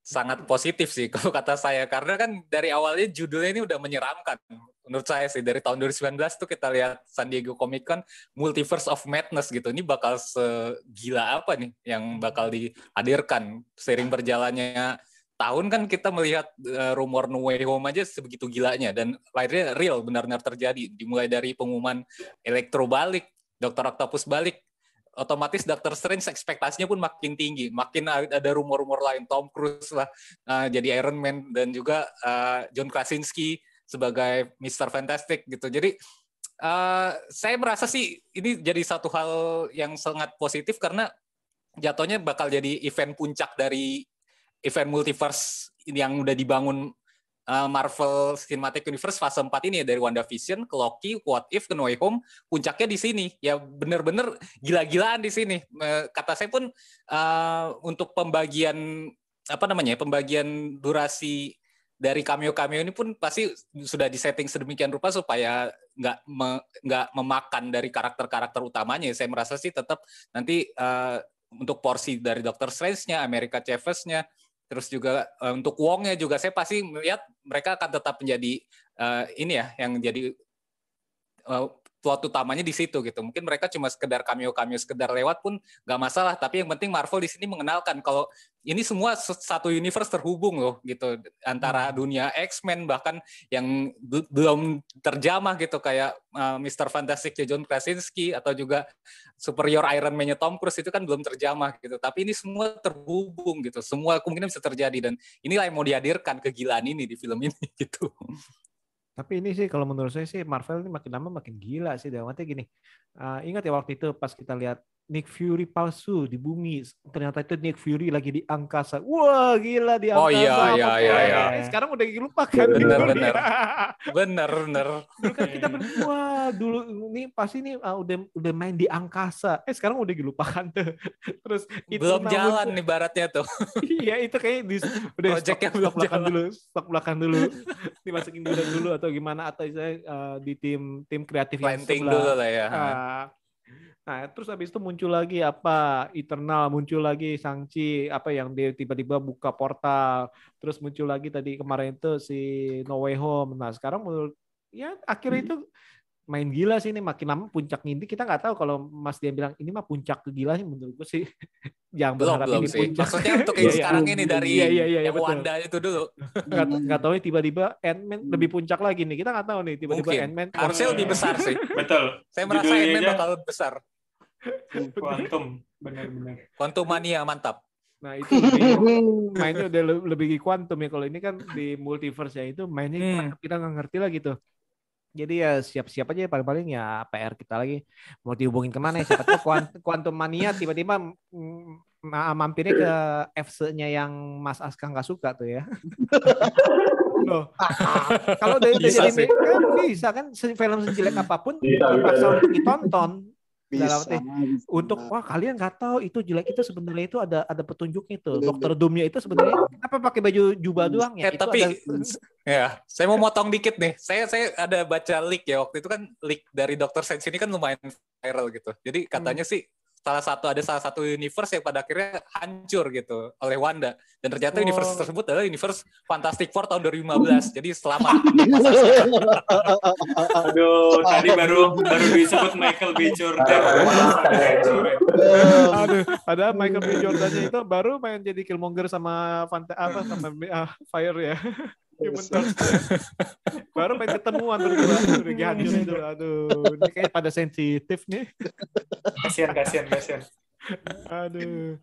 [SPEAKER 8] sangat positif sih (laughs) kalau kata saya. Karena kan dari awalnya judulnya ini udah menyeramkan. Menurut saya sih dari tahun 2019 tuh kita lihat San Diego Comic Con Multiverse of Madness gitu. Ini bakal segila apa nih yang bakal dihadirkan sering berjalannya tahun kan kita melihat eh, rumor No Way Home aja sebegitu gilanya dan akhirnya real benar-benar terjadi dimulai dari pengumuman Electro balik Dr. Octopus balik otomatis Doctor Strange ekspektasinya pun makin tinggi, makin ada rumor-rumor lain Tom Cruise lah uh, jadi Iron Man dan juga uh, John Krasinski sebagai Mr. Fantastic gitu. Jadi uh, saya merasa sih ini jadi satu hal yang sangat positif karena jatuhnya bakal jadi event puncak dari event multiverse yang udah dibangun uh, Marvel Cinematic Universe fase 4 ini ya dari WandaVision ke Loki, What If, ke No Way Home, puncaknya di sini. Ya bener-bener gila-gilaan di sini. Eh, Kata saya pun uh, untuk pembagian apa namanya? ya, pembagian durasi dari cameo-cameo ini pun pasti sudah disetting sedemikian rupa supaya nggak me- nggak memakan dari karakter-karakter utamanya. Saya merasa sih tetap nanti uh, untuk porsi dari Doctor Strange-nya, America Chavez-nya, terus juga eh, untuk Wong-nya juga saya pasti melihat mereka akan tetap menjadi eh, ini ya yang jadi eh, plot utamanya di situ gitu. Mungkin mereka cuma sekedar cameo-cameo sekedar lewat pun nggak masalah. Tapi yang penting Marvel di sini mengenalkan kalau ini semua satu universe terhubung loh gitu antara dunia X-Men bahkan yang be- belum terjamah gitu kayak uh, Mr. Fantastic John Krasinski atau juga Superior Iron Man-nya Tom Cruise itu kan belum terjamah gitu. Tapi ini semua terhubung gitu. Semua kemungkinan bisa terjadi dan inilah yang mau dihadirkan kegilaan ini di film ini (laughs) gitu.
[SPEAKER 7] Tapi ini sih kalau menurut saya sih Marvel ini makin lama makin gila sih. Dalam arti gini, uh, ingat ya waktu itu pas kita lihat Nick Fury palsu di bumi, ternyata itu Nick Fury lagi di angkasa. Wah gila di angkasa.
[SPEAKER 8] Oh, iya, iya, iya, iya.
[SPEAKER 7] Sekarang udah dilupakan.
[SPEAKER 8] Bener, bener. (laughs) Bener, bener.
[SPEAKER 7] Dulu kan kita berdua wah dulu ini pasti ini uh, udah udah main di angkasa. Eh sekarang udah dilupakan tuh. (laughs) Terus itu
[SPEAKER 8] Belum jalan nih baratnya tuh. (laughs)
[SPEAKER 7] iya itu kayak di, udah
[SPEAKER 8] Projectnya
[SPEAKER 7] stok,
[SPEAKER 8] belum
[SPEAKER 7] stok belakang
[SPEAKER 8] jalan.
[SPEAKER 7] dulu stok belakang dulu dimasukin dulu dulu atau gimana atau saya eh, di tim tim kreatif yang
[SPEAKER 8] Planting
[SPEAKER 7] sebelah.
[SPEAKER 8] dulu lah ya.
[SPEAKER 7] Ah. Nah terus habis itu muncul lagi apa Eternal muncul lagi Sangchi apa yang dia tiba-tiba buka portal terus muncul lagi tadi kemarin itu si No Way Home nah sekarang menurut ya akhirnya itu main gila sih ini makin lama puncak ini kita nggak tahu kalau Mas dia bilang ini mah puncak kegilaan menurut gue sih (laughs) jangan
[SPEAKER 8] Belum,
[SPEAKER 7] berharap
[SPEAKER 8] belum
[SPEAKER 7] ini
[SPEAKER 8] sih.
[SPEAKER 7] puncak.
[SPEAKER 8] Maksudnya (laughs) untuk
[SPEAKER 7] Iya,
[SPEAKER 8] yang
[SPEAKER 7] iya.
[SPEAKER 8] sekarang ini dari
[SPEAKER 7] Iya, iya, iya,
[SPEAKER 8] yang
[SPEAKER 7] betul.
[SPEAKER 8] Wanda itu dulu.
[SPEAKER 7] nggak nggak tahu nih tiba-tiba Ant-Man lebih puncak lagi nih kita nggak tahu nih tiba-tiba. Ant-Man
[SPEAKER 8] Harusnya lebih besar sih.
[SPEAKER 10] Betul.
[SPEAKER 8] Saya merasa Ant-Man bakal besar. (laughs)
[SPEAKER 10] Quantum. Benar-benar.
[SPEAKER 8] Quantum Mania mantap.
[SPEAKER 7] nah itu lebih, mainnya udah le- lebih kuantum ya kalau ini kan di multiverse ya itu mainnya
[SPEAKER 8] Hmm.
[SPEAKER 7] kita nggak ngerti lagi tuh jadi ya siap-siap aja paling-paling ya PR kita lagi mau dihubungin ke mana ya siapa Quantum Mania tiba-tiba mm, ma- mampirnya ke FC-nya yang Mas Aska nggak suka tuh ya (laughs) Loh, kalau
[SPEAKER 8] Bisa
[SPEAKER 7] jadi kan bisa kan film sejelek apa
[SPEAKER 9] pun Bisa,
[SPEAKER 7] bisa. untuk ditonton
[SPEAKER 11] Bisa.
[SPEAKER 7] Dalam arti,
[SPEAKER 11] bisa.
[SPEAKER 7] untuk wah kalian nggak tahu itu jelek itu sebenarnya itu ada ada petunjuknya itu
[SPEAKER 11] Betul,
[SPEAKER 7] dokter Doomnya itu sebenarnya kenapa pakai baju jubah doang ya
[SPEAKER 8] Eh,
[SPEAKER 7] itu
[SPEAKER 8] tapi
[SPEAKER 7] ada- (laughs)
[SPEAKER 8] ya, saya mau motong dikit nih. Saya saya ada baca leak ya waktu itu kan leak dari Dr. Strange ini kan lumayan viral gitu. Jadi katanya sih salah satu ada salah satu universe yang pada akhirnya hancur gitu oleh Wanda dan ternyata
[SPEAKER 7] Oh.
[SPEAKER 8] universe tersebut adalah universe Fantastic Four tahun 2015. Jadi selamat. (laughs)
[SPEAKER 10] Aduh, tadi baru baru disebut Michael B. Jordan.
[SPEAKER 7] Aduh, ada Michael B. Jordan-nya itu baru main jadi Killmonger sama Fanta apa sama ah, Fire ya. Torch. baru main ketemuan berdua udah hancur itu. Aduh, ini kayak pada sensitif nih.
[SPEAKER 10] Kasihan, kasihan, kasihan.
[SPEAKER 7] Aduh.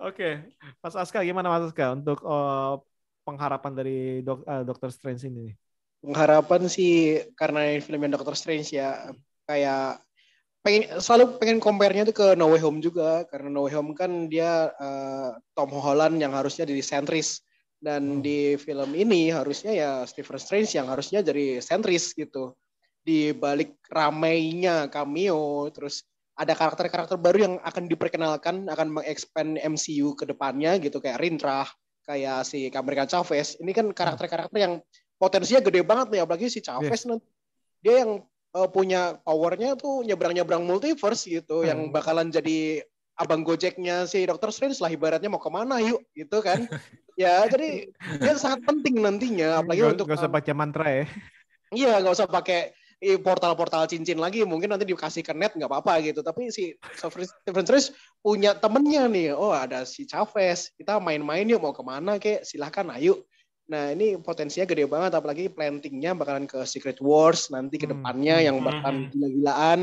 [SPEAKER 7] Oke, Mas Aska gimana Mas Aska untuk eh, pengharapan dari dok, eh, Doctor Strange ini?
[SPEAKER 11] Pengharapan sih karena ini filmnya Doctor Strange ya kayak pengen selalu pengen compare-nya tuh ke No Way Home juga karena No Way Home kan dia uh, Tom Holland yang harusnya jadi sentris dan hmm. di film ini harusnya ya Stephen Strange yang harusnya jadi sentris gitu di balik ramainya cameo terus ada karakter-karakter baru yang akan diperkenalkan akan mengexpand MCU ke depannya gitu kayak Rindra kayak si American Chavez ini kan karakter-karakter yang potensinya gede banget nih apalagi si Chavez yes. nanti dia yang uh, punya powernya tuh nyebrang-nyebrang multiverse gitu hmm. yang bakalan jadi abang gojeknya si Doctor Strange lah ibaratnya mau ke mana yuk gitu kan (laughs) ya jadi dia sangat penting nantinya apalagi
[SPEAKER 7] gak,
[SPEAKER 11] untuk
[SPEAKER 7] gak usah baca mantra ya
[SPEAKER 11] iya nggak usah pakai portal-portal cincin lagi mungkin nanti dikasih ke net nggak apa-apa gitu tapi si Stephen Strange punya temennya nih oh ada si Chavez kita main-main yuk mau ke mana kek silahkan ayo Nah ini potensinya gede banget apalagi plantingnya bakalan ke Secret Wars nanti ke hmm. depannya hmm. yang bakalan gila-gilaan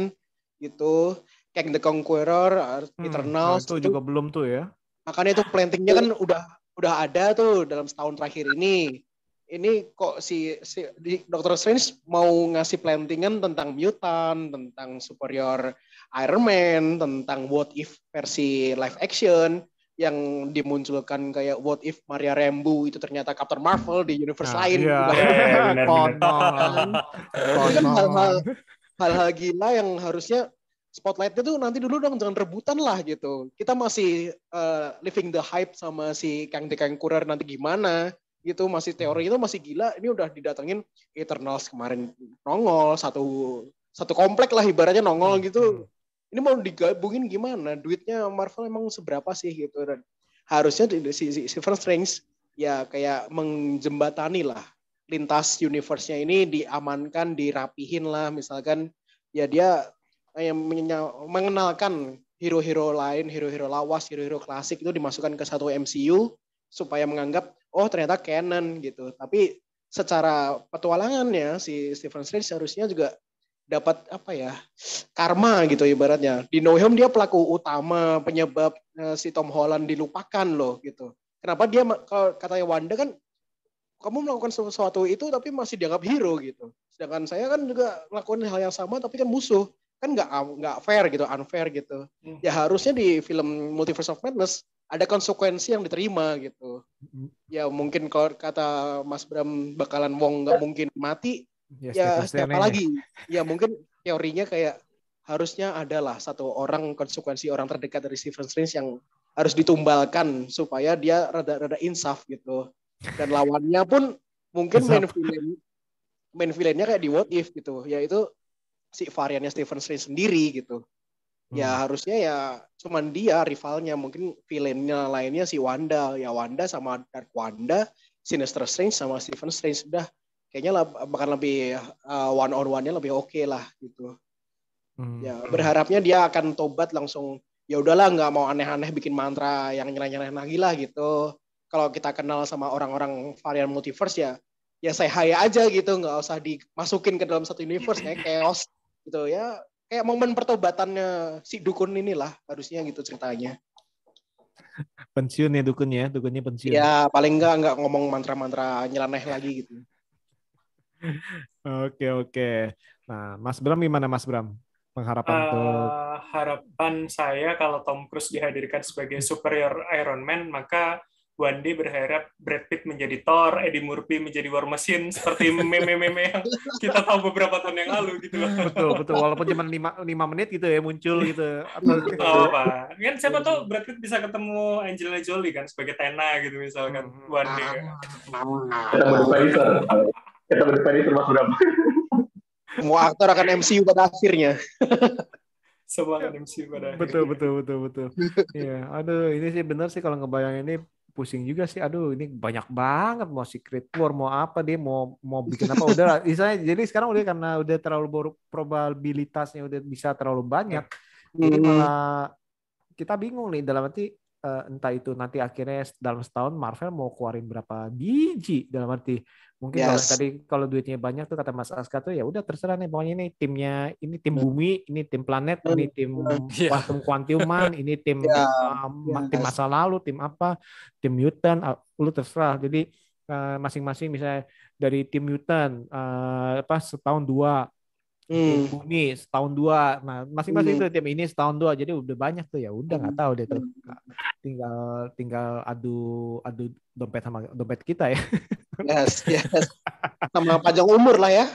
[SPEAKER 11] gitu. Kayak The Conqueror, hmm. Eternals.
[SPEAKER 7] Nah, itu juga belum tuh ya.
[SPEAKER 11] Makanya itu plantingnya kan udah udah ada tuh dalam setahun terakhir ini. Ini kok si, si di Doctor Strange mau ngasih plantingan tentang mutant, tentang superior Iron Man, tentang what if versi live action yang dimunculkan kayak what if Maria Rambo itu ternyata Captain Marvel di universe nah, lain. Iya, kan hal-hal hal-hal gila yang harusnya spotlightnya tuh nanti dulu dong jangan rebutan lah gitu. Kita masih uh, living the hype sama si Kang Dekang Kurer nanti gimana gitu. Masih teori itu masih gila. Ini udah didatengin Eternals kemarin nongol satu satu komplek lah ibaratnya nongol hmm, gitu. Hmm ini mau digabungin gimana? Duitnya Marvel emang seberapa sih gitu? Dan harusnya si, si Silver Strange ya kayak menjembatani lah lintas universe-nya ini diamankan, dirapihin lah. Misalkan ya dia yang mengenalkan hero-hero lain, hero-hero lawas, hero-hero klasik itu dimasukkan ke satu MCU supaya menganggap oh ternyata canon gitu. Tapi secara petualangannya si Stephen Strange seharusnya juga dapat apa ya karma gitu ibaratnya. Di No Home dia pelaku utama penyebab uh, si Tom Holland dilupakan loh gitu. Kenapa dia kalau katanya Wanda kan kamu melakukan sesuatu itu tapi masih dianggap hero gitu. Sedangkan saya kan juga melakukan hal yang sama tapi kan musuh kan nggak nggak fair gitu unfair gitu. Hmm. ya harusnya di film Multiverse of Madness ada konsekuensi yang diterima gitu. Hmm. ya mungkin kalau kata Mas Bram bakalan Wong nggak mungkin mati ya, ya siapa lagi? ya? Mungkin teorinya kayak harusnya adalah satu orang konsekuensi orang terdekat dari Stephen Strange yang harus ditumbalkan supaya dia rada-rada insaf gitu. Dan lawannya pun mungkin main villain main villainnya kayak di What If gitu. Yaitu si variannya Stephen Strange sendiri gitu ya hmm. harusnya ya cuman dia rivalnya mungkin villainnya lainnya si Wanda ya Wanda sama Dark Wanda Sinister Strange sama Stephen Strange udah kayaknya lah, bahkan lebih uh, one on one-nya lebih oke okay lah gitu. Hmm. Ya berharapnya dia akan tobat langsung ya udahlah nggak mau aneh-aneh bikin mantra yang nyeleneh lagi lah gitu. Kalau kita kenal sama orang-orang varian multiverse ya ya saya haya aja gitu nggak usah dimasukin ke dalam satu universe kayak chaos (laughs) gitu ya kayak momen pertobatannya si dukun inilah harusnya gitu ceritanya
[SPEAKER 7] pensiun ya dukunnya dukunnya pensiun
[SPEAKER 11] ya paling nggak nggak ngomong mantra-mantra nyeleneh lagi gitu
[SPEAKER 7] Oke oke. Nah, Mas Bram gimana Mas Bram? Pengharapan uh, untuk
[SPEAKER 10] harapan saya kalau Tom Cruise dihadirkan sebagai superior Iron Man, maka Wandi berharap Brad Pitt menjadi Thor, Eddie Murphy menjadi War Machine seperti meme-meme yang kita tahu beberapa tahun yang lalu gitu loh.
[SPEAKER 7] Betul, betul. Walaupun cuma 5, 5 menit gitu ya muncul gitu.
[SPEAKER 10] Atau gitu. Oh, apa. Kan siapa tuh Brad Pitt bisa ketemu Angelina Jolie kan sebagai Tena gitu misalkan hmm. Wandi.
[SPEAKER 9] Kita mau kita berpikir mas berapa
[SPEAKER 11] semua aktor akan MCU pada akhirnya
[SPEAKER 10] semua akan MCU pada
[SPEAKER 7] betul betul betul betul iya aduh ini sih benar sih kalau ngebayang ini pusing juga sih aduh ini banyak banget mau secret war mau apa dia mau mau bikin apa udah lah misalnya jadi sekarang udah karena udah terlalu probabilitasnya udah bisa terlalu banyak jadi hmm. malah kita bingung nih dalam arti uh, entah itu nanti akhirnya dalam setahun Marvel mau keluarin berapa biji dalam arti Mungkin yes. kalau tadi kalau duitnya banyak tuh kata Mas Aska tuh ya udah terserah nih pokoknya ini timnya ini tim hmm. bumi, ini tim planet, ini tim yeah. kuantum kuantuman, ini tim yeah. um, yeah. tim masa lalu, tim apa, tim mutant, lu terserah. Jadi masing masing-masing misalnya dari tim mutant uh, apa setahun dua
[SPEAKER 11] Hmm.
[SPEAKER 7] ini setahun dua nah masing-masing
[SPEAKER 11] Hmm.
[SPEAKER 7] tuh tim ini setahun dua jadi udah banyak tuh ya udah nggak tahu deh tuh tinggal tinggal adu adu dompet sama dompet kita ya (laughs)
[SPEAKER 11] Yes, yes. Sama panjang umur lah ya.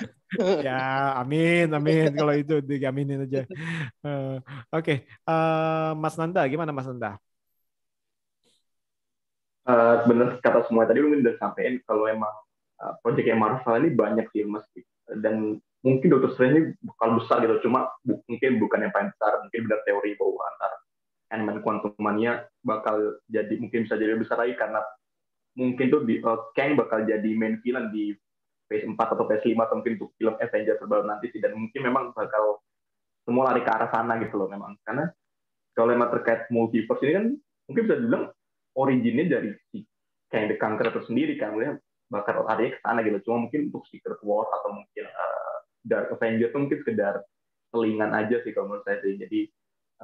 [SPEAKER 7] ya amin amin. Kalau itu diaminin aja. Eh, oke Eh, Mas Nanda gimana Mas Nanda?
[SPEAKER 9] Eh, bener kata semua tadi lu udah sampein kalau emang uh, project yang Marvel ini banyak sih mas. Dan mungkin Doctor Strange ini bakal besar gitu. Cuma bu- mungkin bukan yang paling besar. Mungkin benar teori bahwa antara Ant-Man Quantum Mania bakal jadi mungkin bisa jadi besar lagi karena mungkin tuh di, uh, Kang bakal jadi main villain di phase 4 atau phase 5 atau mungkin untuk film Avengers terbaru nanti sih. Dan mungkin memang bakal semua lari ke arah sana gitu loh memang. Karena kalau emang terkait multiverse ini kan mungkin bisa dibilang originnya dari si Kang the Conqueror itu sendiri kan. Maksudnya bakal lari ke sana gitu. Cuma mungkin untuk Secret War atau mungkin uh, Dark Avenger itu mungkin sekedar selingan aja sih kalau menurut saya sih. Jadi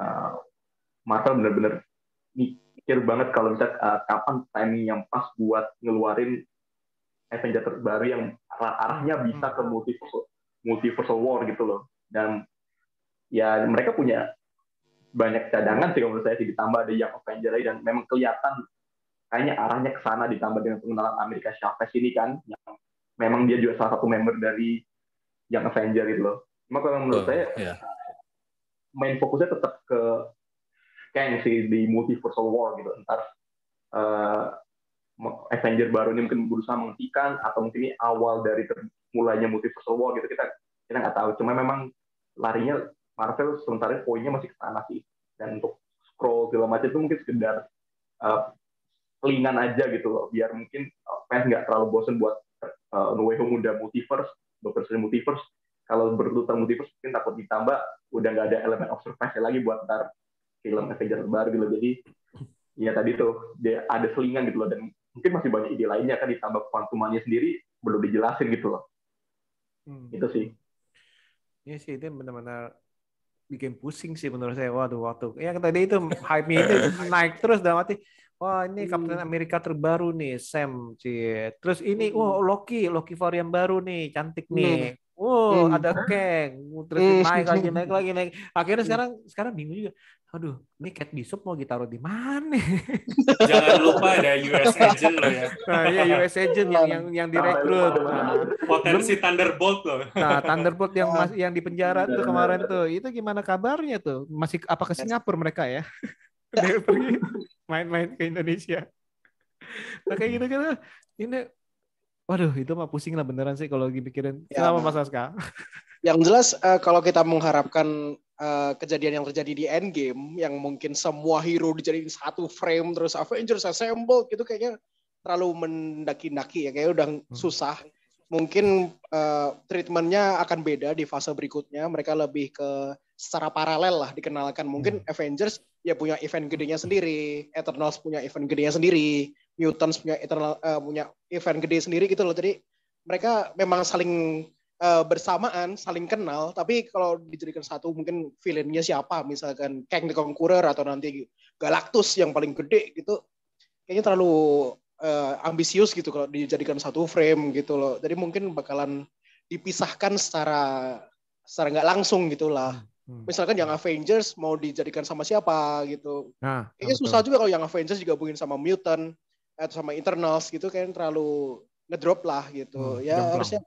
[SPEAKER 9] uh, Marvel bener-bener mikir banget kalau misalnya uh, kapan timing yang pas buat ngeluarin Avenger terbaru yang arah- arahnya bisa ke multiversal multiversal war gitu loh dan ya mereka punya banyak cadangan sih kalau menurut saya sih ditambah ada yang Avenger lagi dan memang kelihatan kayaknya arahnya ke sana ditambah dengan pengenalan Amerika Chavez ini kan yang memang dia juga salah satu member dari yang Avenger gitu loh. Cuma kalau menurut saya
[SPEAKER 8] ya.
[SPEAKER 9] main fokusnya tetap ke Kang sih di multiversal war gitu. Ntar eh, Avenger baru ini mungkin berusaha menghentikan atau mungkin ini awal dari mulainya multiversal war gitu kita kita nggak tahu. Cuma memang larinya Marvel sementara poinnya masih ke sana sih. Dan untuk scroll film macam itu mungkin sekedar eh, selingan aja gitu loh, biar mungkin eh, fans nggak terlalu bosen buat uh, Home udah multiverse, Doctor Strange multiverse. Kalau berduta multiverse mungkin takut ditambah, udah nggak ada elemen of lagi buat ntar film Avenger baru gitu. Jadi ya tadi tuh dia ada selingan gitu loh dan mungkin masih banyak ide lainnya kan ditambah kuantumannya sendiri belum dijelasin gitu loh.
[SPEAKER 7] Hmm.
[SPEAKER 9] Itu sih.
[SPEAKER 7] Iya sih itu benar-benar bikin pusing sih menurut saya. Waduh waktu yang tadi itu hype itu naik terus dalam arti wah ini Captain Amerika terbaru nih Sam cie. Terus ini wah Loki, Loki varian baru nih, cantik nih. Wow,
[SPEAKER 11] Hmm.
[SPEAKER 7] ada Kang. Terus
[SPEAKER 11] Hmm.
[SPEAKER 7] naik lagi, naik lagi, naik. Akhirnya sekarang sekarang bingung juga. Aduh, ini Kate Bishop mau ditaruh di mana? (laughs)
[SPEAKER 10] Jangan lupa ada US Agent loh ya.
[SPEAKER 7] Nah, iya US Agent yang yang yang direkrut. Nah,
[SPEAKER 10] Potensi Thunderbolt loh.
[SPEAKER 7] Nah, Thunderbolt yang mas, yang di penjara tuh kemarin tuh, itu gimana kabarnya tuh? Masih apa ke Singapura mereka ya? (laughs) Dia pergi main-main ke Indonesia. Nah, kayak gitu gitu. Ini waduh, itu mah pusing lah beneran sih kalau lagi pikirin.
[SPEAKER 11] Ya.
[SPEAKER 7] Kenapa Mas Aska? (laughs)
[SPEAKER 11] Yang jelas eh, kalau kita mengharapkan eh, kejadian yang terjadi di Endgame yang mungkin semua hero dijadiin satu frame terus Avengers assemble gitu kayaknya terlalu mendaki-daki ya kayak udah susah. Mungkin eh, treatmentnya akan beda di fase berikutnya. Mereka lebih ke secara paralel lah dikenalkan. Mungkin Avengers ya punya event gedenya sendiri, Eternals punya event gedenya sendiri, Mutants punya Eternal eh, punya event gede sendiri gitu loh. Jadi mereka memang saling eh, bersamaan, saling kenal. Tapi kalau dijadikan satu mungkin villainnya siapa, misalkan Kang the Conqueror atau nanti Galactus yang paling gede gitu, kayaknya terlalu eh, ambisius gitu kalau dijadikan satu frame gitu loh. Jadi mungkin bakalan dipisahkan secara secara nggak langsung gitulah.
[SPEAKER 7] Hmm.
[SPEAKER 11] Misalkan yang Avengers mau dijadikan sama siapa gitu.
[SPEAKER 7] Nah,
[SPEAKER 11] Kayaknya
[SPEAKER 7] betul.
[SPEAKER 11] susah juga kalau yang Avengers digabungin sama Mutant atau sama Eternals gitu kayaknya terlalu ngedrop lah gitu.
[SPEAKER 7] Hmm,
[SPEAKER 11] ya harusnya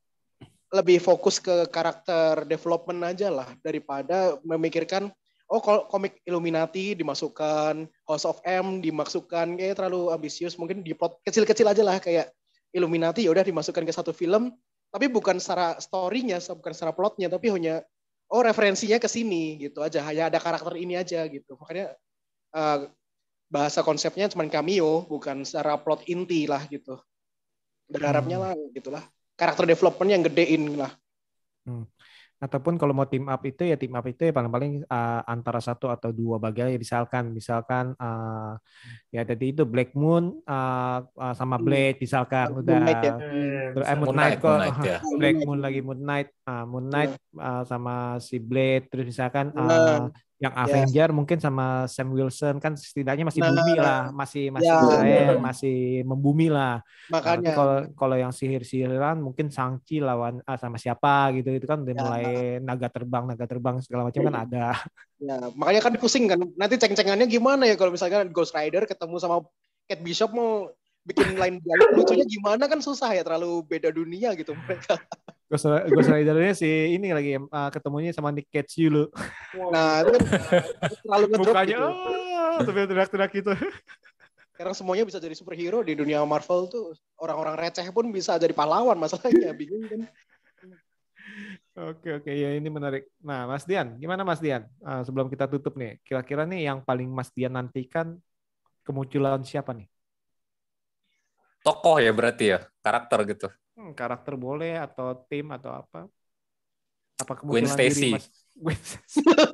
[SPEAKER 11] lebih fokus ke karakter development aja lah daripada memikirkan oh kalau komik Illuminati dimasukkan, House of M dimasukkan kayak terlalu ambisius. Mungkin di plot kecil-kecil aja lah kayak Illuminati ya udah dimasukkan ke satu film tapi bukan secara story-nya, bukan secara plotnya, tapi hanya oh referensinya ke sini gitu aja, hanya ada karakter ini aja gitu. Makanya eh, bahasa konsepnya cuma cameo, bukan secara plot inti lah gitu. Berharapnya lah gitulah. Karakter development yang gedein lah.
[SPEAKER 7] Hmm. Ataupun kalau mau team up itu ya team up itu ya paling-paling uh, antara satu atau dua bagian ya misalkan misalkan uh, ya tadi itu Black Moon uh, uh, sama Blade misalkan udah
[SPEAKER 11] Moon Knight ya.
[SPEAKER 7] Terus eh, Moon
[SPEAKER 8] Moon
[SPEAKER 7] Knight kok
[SPEAKER 8] Moon Knight, ya.
[SPEAKER 7] Black Moon lagi Moon Knight ah Moon Knight uh, sama si Blade terus misalkan uh. Yang Avenger mungkin sama Sam Wilson kan setidaknya masih
[SPEAKER 11] Nah,
[SPEAKER 7] bumi lah, masih masih
[SPEAKER 11] ya, benar.
[SPEAKER 7] masih membumi lah. Nah,
[SPEAKER 11] Makanya.
[SPEAKER 7] kalau kalau yang sihir-sihiran mungkin Sangchi lawan ah, sama siapa gitu itu kan udah
[SPEAKER 11] Ya.
[SPEAKER 7] mulai naga terbang naga terbang segala macam kan ada.
[SPEAKER 11] Ya, makanya kan pusing kan. Nanti ceng-cengannya gimana ya kalau misalkan Ghost Rider ketemu sama Kate Bishop mau bikin lain dialog lucunya gimana kan susah ya terlalu beda dunia gitu mereka.
[SPEAKER 7] Ghost, Rider-nya si ini lagi ah, ketemunya sama Nick Cage dulu.
[SPEAKER 11] Nah, itu kan terlalu ngedrop
[SPEAKER 7] Mukanya
[SPEAKER 11] gitu.
[SPEAKER 7] ah, tapi teriak-teriak gitu.
[SPEAKER 11] Sekarang semuanya bisa jadi superhero di dunia Marvel tuh. Orang-orang receh pun bisa jadi pahlawan masalahnya. Bingung kan.
[SPEAKER 7] Oke oke ya ini menarik. Nah Mas Dian, gimana Mas Dian? Ah, sebelum kita tutup nih, kira-kira nih yang paling Mas Dian nantikan kemunculan siapa nih?
[SPEAKER 8] Tokoh ya berarti ya, karakter gitu.
[SPEAKER 7] Hmm, karakter boleh atau tim atau apa? Apa
[SPEAKER 8] Gwen Stacy.
[SPEAKER 7] diri Mas? (laughs) Gwen Stacy.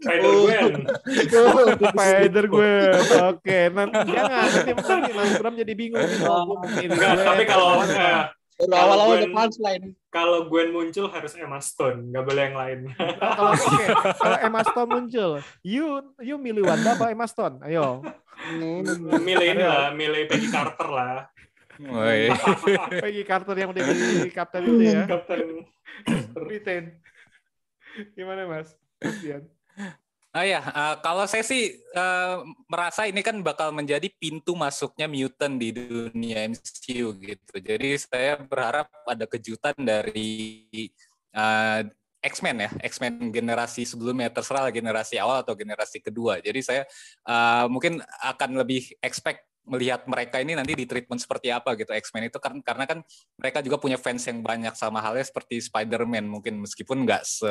[SPEAKER 10] Spider Gwen.
[SPEAKER 7] Spider Gwen. Oke, nanti jangan nanti nanti Mas Bram jadi bingung.
[SPEAKER 10] Enggak, tapi kalau eh,
[SPEAKER 11] awal-awal
[SPEAKER 10] Gwen-
[SPEAKER 11] ada punchline.
[SPEAKER 10] kalau Gwen muncul harus Emma Stone, nggak boleh yang lain.
[SPEAKER 7] kalau oke, kalau Emma Stone muncul, you you milih Wanda apa Emma Stone? Ayo.
[SPEAKER 10] milih ini lah, milih Peggy Carter lah.
[SPEAKER 8] Woi.
[SPEAKER 7] Peggy Carter yang udah jadi kapten itu ya. (laughs)
[SPEAKER 10] Kapten
[SPEAKER 7] Britain. Gimana Mas? Dian?
[SPEAKER 8] Ah ya, eh, kalau saya sih eh, merasa ini kan bakal menjadi pintu masuknya mutant di dunia MCU gitu. Jadi saya berharap ada kejutan dari eh, X-Men ya, X-Men generasi sebelumnya terserah generasi awal atau generasi kedua. Jadi saya eh, mungkin akan lebih expect melihat mereka ini nanti di treatment seperti apa gitu X-Men itu kan karena kan mereka juga punya fans yang banyak sama halnya seperti Spider-Man mungkin meskipun nggak se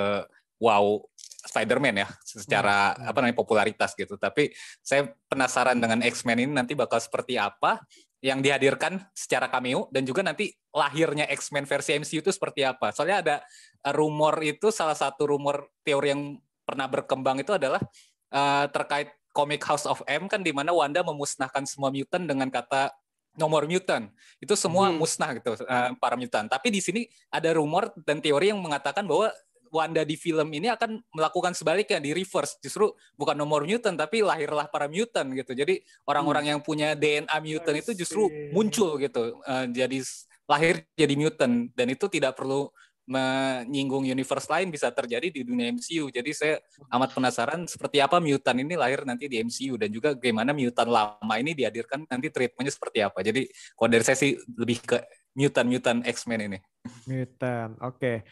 [SPEAKER 8] wow Spider-Man ya secara apa namanya popularitas gitu. Tapi saya penasaran dengan X-Men ini nanti bakal seperti apa yang dihadirkan secara cameo dan juga nanti lahirnya X-Men versi MCU itu seperti apa. Soalnya ada rumor itu salah satu rumor teori yang pernah berkembang itu adalah uh, terkait komik House of M kan di mana Wanda memusnahkan semua mutant dengan kata nomor mutant. Itu semua musnah gitu uh, para mutant. Tapi di sini ada rumor dan teori yang mengatakan bahwa Wanda di film ini akan melakukan sebaliknya di reverse. Justru bukan nomor mutant tapi lahirlah para mutant gitu. Jadi orang-orang yang punya DNA mutant itu justru muncul gitu Eh, jadi lahir jadi mutant. Dan itu tidak perlu menyinggung universe lain bisa terjadi di dunia MCU jadi saya amat penasaran seperti apa mutant ini lahir nanti di MCU dan juga bagaimana mutant lama ini dihadirkan nanti treatmentnya seperti apa jadi kalau dari saya sih lebih ke mutant mutant X-Men ini
[SPEAKER 7] Mutant. Oke.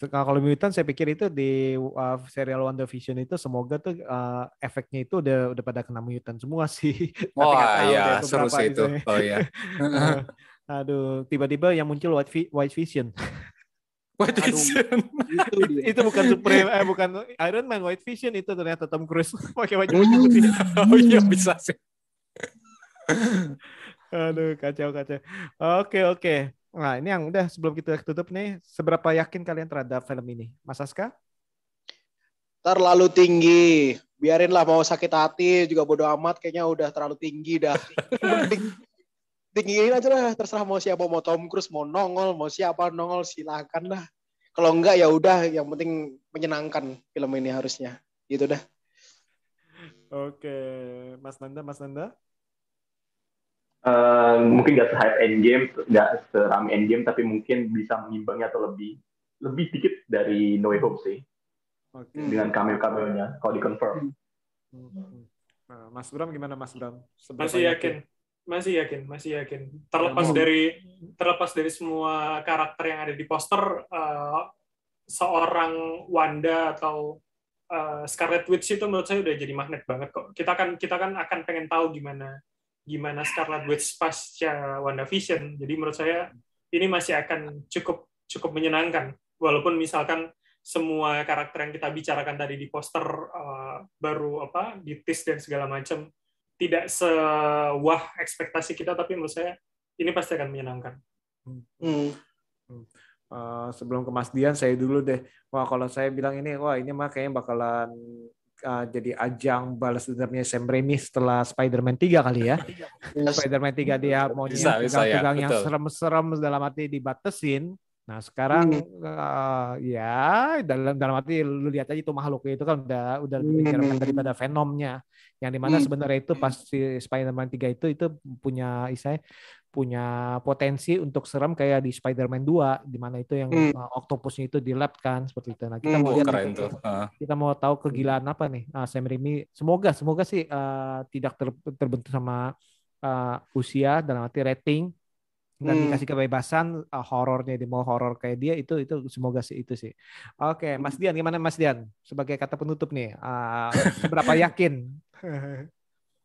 [SPEAKER 7] Kalau kalau Mutant saya pikir itu di uh, serial WandaVision itu semoga tuh uh, efeknya itu udah udah pada kena mutant semua sih. (laughs)
[SPEAKER 8] Wah
[SPEAKER 7] tahu
[SPEAKER 8] iya seru sih itu. Oh iya. (laughs)
[SPEAKER 7] Aduh, tiba-tiba yang muncul White, White Vision.
[SPEAKER 8] White Vision.
[SPEAKER 11] Itu (laughs)
[SPEAKER 7] It-
[SPEAKER 11] dia.
[SPEAKER 7] itu bukan Supreme, eh bukan Iron Man, White Vision itu ternyata Tom Cruise (laughs) pakai baju putih.
[SPEAKER 8] oh iya bisa sih. (laughs)
[SPEAKER 7] Aduh, kacau kacau. Oke oke. Nah ini yang udah sebelum kita tutup nih, seberapa yakin kalian terhadap film ini, Mas Aska?
[SPEAKER 11] Terlalu tinggi. Biarinlah mau sakit hati juga bodo amat kayaknya udah terlalu tinggi dah. Tinggiin aja lah terserah mau siapa mau Tom Cruise mau nongol mau siapa nongol silakan lah. Kalau enggak ya udah yang penting menyenangkan film ini harusnya. Gitu dah.
[SPEAKER 7] Oke, Mas Nanda, Mas Nanda.
[SPEAKER 9] Eh, mungkin nggak se-hype Endgame, nggak serame Endgame, tapi mungkin bisa mengimbangi atau lebih lebih dikit dari No Way Home sih
[SPEAKER 7] Oke.
[SPEAKER 9] dengan cameo-cameonya kalau di confirm.
[SPEAKER 7] Nah, Mas Bram gimana Mas Bram? Seberapa
[SPEAKER 10] Masih yakin, masih yakin, masih yakin. Terlepas
[SPEAKER 7] Hmm.
[SPEAKER 10] dari terlepas dari semua karakter yang ada di poster, eh, seorang Wanda atau eh, Scarlet Witch itu menurut saya udah jadi magnet banget kok. Kita kan kita kan akan pengen tahu gimana gimana Scarlet Witch pasca WandaVision. Jadi menurut saya ini masih akan cukup cukup menyenangkan. Walaupun misalkan semua karakter yang kita bicarakan tadi di poster eh, baru apa di dan segala macam tidak sewah ekspektasi kita tapi menurut saya ini pasti akan menyenangkan.
[SPEAKER 11] Hmm.
[SPEAKER 7] Eh, sebelum ke Mas Dian, saya dulu deh. Wah, kalau saya bilang ini, wah ini mah kayaknya bakalan eh, jadi ajang balas dendamnya Sam Raimi setelah Spider-Man 3 kali ya. (laughs) Spider-Man 3 dia mau
[SPEAKER 8] Bisa, bisa ya,
[SPEAKER 7] pegang yang serem-serem dalam arti dibatesin. Nah sekarang
[SPEAKER 11] Hmm.
[SPEAKER 7] eh, ya dalam dalam arti lu lihat aja itu makhluknya itu kan udah udah lebih
[SPEAKER 11] Hmm.
[SPEAKER 7] menyeramkan daripada Venomnya yang di mana
[SPEAKER 11] Hmm.
[SPEAKER 7] sebenarnya itu pas si Spider-Man 3 itu itu punya istilahnya punya potensi untuk serem kayak di Spider-Man 2 di mana itu yang
[SPEAKER 11] Hmm.
[SPEAKER 7] uh, octopusnya itu di lab kan seperti itu. Nah, kita
[SPEAKER 11] Hmm.
[SPEAKER 7] mau
[SPEAKER 8] Oh,
[SPEAKER 7] lihat
[SPEAKER 8] keren. Ah.
[SPEAKER 7] kita mau tahu kegilaan apa nih uh, Sam Raimi. Semoga semoga sih uh, tidak ter- terbentuk sama uh, usia dalam arti rating dan
[SPEAKER 11] Hmm.
[SPEAKER 7] dikasih kebebasan uh, horornya di mau horor kayak dia itu itu semoga sih itu sih. Oke, Mas Dian gimana Mas Dian sebagai kata penutup nih uh, seberapa (laughs) yakin?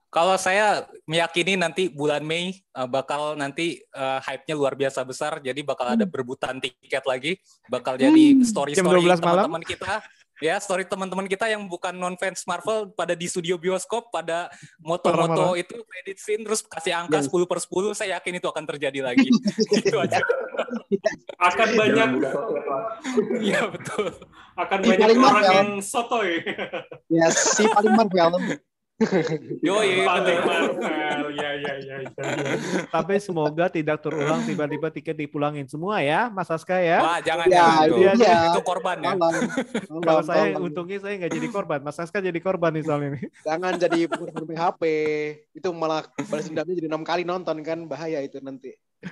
[SPEAKER 8] Kalau saya meyakini nanti bulan Mei uh, bakal nanti uh, hype-nya luar biasa besar, jadi bakal ada berebutan tiket lagi, bakal jadi
[SPEAKER 7] Jam
[SPEAKER 8] story-story
[SPEAKER 7] 12 malam?
[SPEAKER 8] teman-teman kita, ya story teman-teman kita yang bukan non fans Marvel pada di studio bioskop pada moto-moto itu credit scene terus kasih angka
[SPEAKER 11] Yes.
[SPEAKER 8] 10 per 10, saya yakin itu akan terjadi lagi. (laughs) itu aja.
[SPEAKER 10] Akan banyak
[SPEAKER 9] buka sosmed lah.
[SPEAKER 8] Iya betul.
[SPEAKER 10] akan banyak orang yang sotoy.
[SPEAKER 11] Yes, si paling Marvel.
[SPEAKER 8] Yo, iya,
[SPEAKER 10] Paling
[SPEAKER 8] betul.
[SPEAKER 10] Marvel. Ya ya ya. ya.
[SPEAKER 7] Tapi semoga tidak terulang tiba-tiba tiket dipulangin semua ya, Mas Aska ya.
[SPEAKER 8] Wah, jangan
[SPEAKER 11] Ya,
[SPEAKER 7] itu
[SPEAKER 8] itu.
[SPEAKER 11] dia.
[SPEAKER 8] Itu korban ya.
[SPEAKER 11] Tolong.
[SPEAKER 7] Kalau
[SPEAKER 11] Tolong,
[SPEAKER 7] saya
[SPEAKER 11] tolong.
[SPEAKER 7] untungnya saya nggak jadi korban, Mas Aska jadi korban nih soalnya nih.
[SPEAKER 11] Jangan jadi penghubung HP. Itu malah balas dendamnya jadi enam kali nonton kan bahaya itu nanti. (laughs)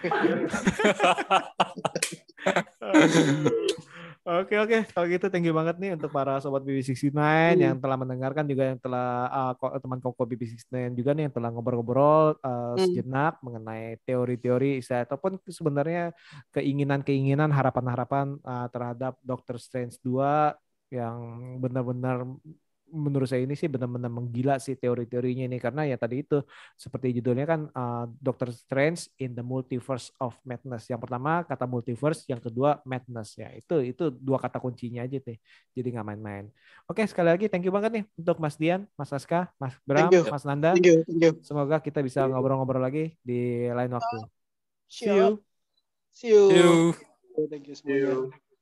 [SPEAKER 7] Oke oke, kalau gitu thank you banget nih untuk para sobat BB69
[SPEAKER 11] Hmm.
[SPEAKER 7] yang telah mendengarkan juga yang telah ah, ko- teman koko BB69 juga nih yang telah ngobrol-ngobrol uh,
[SPEAKER 11] Hmm.
[SPEAKER 7] sejenak mengenai teori-teori saya ataupun sebenarnya keinginan-keinginan harapan-harapan uh, terhadap Doctor Strange 2 yang benar-benar menurut saya ini sih benar-benar menggila sih teori-teorinya ini karena ya tadi itu seperti judulnya kan uh, Doctor Strange in the Multiverse of Madness. Yang pertama kata multiverse, yang kedua madness ya. Itu itu dua kata kuncinya aja nih. Jadi nggak main-main. Oke sekali lagi thank you banget nih untuk Mas Dian, Mas Aska, Mas Bram,
[SPEAKER 11] Thank you.
[SPEAKER 7] Mas Nanda.
[SPEAKER 11] Thank you, thank you.
[SPEAKER 7] Semoga kita bisa ngobrol-ngobrol lagi di lain waktu. See
[SPEAKER 11] Siap.
[SPEAKER 7] you.
[SPEAKER 11] See you.
[SPEAKER 8] Yo.
[SPEAKER 11] Thank you semuanya.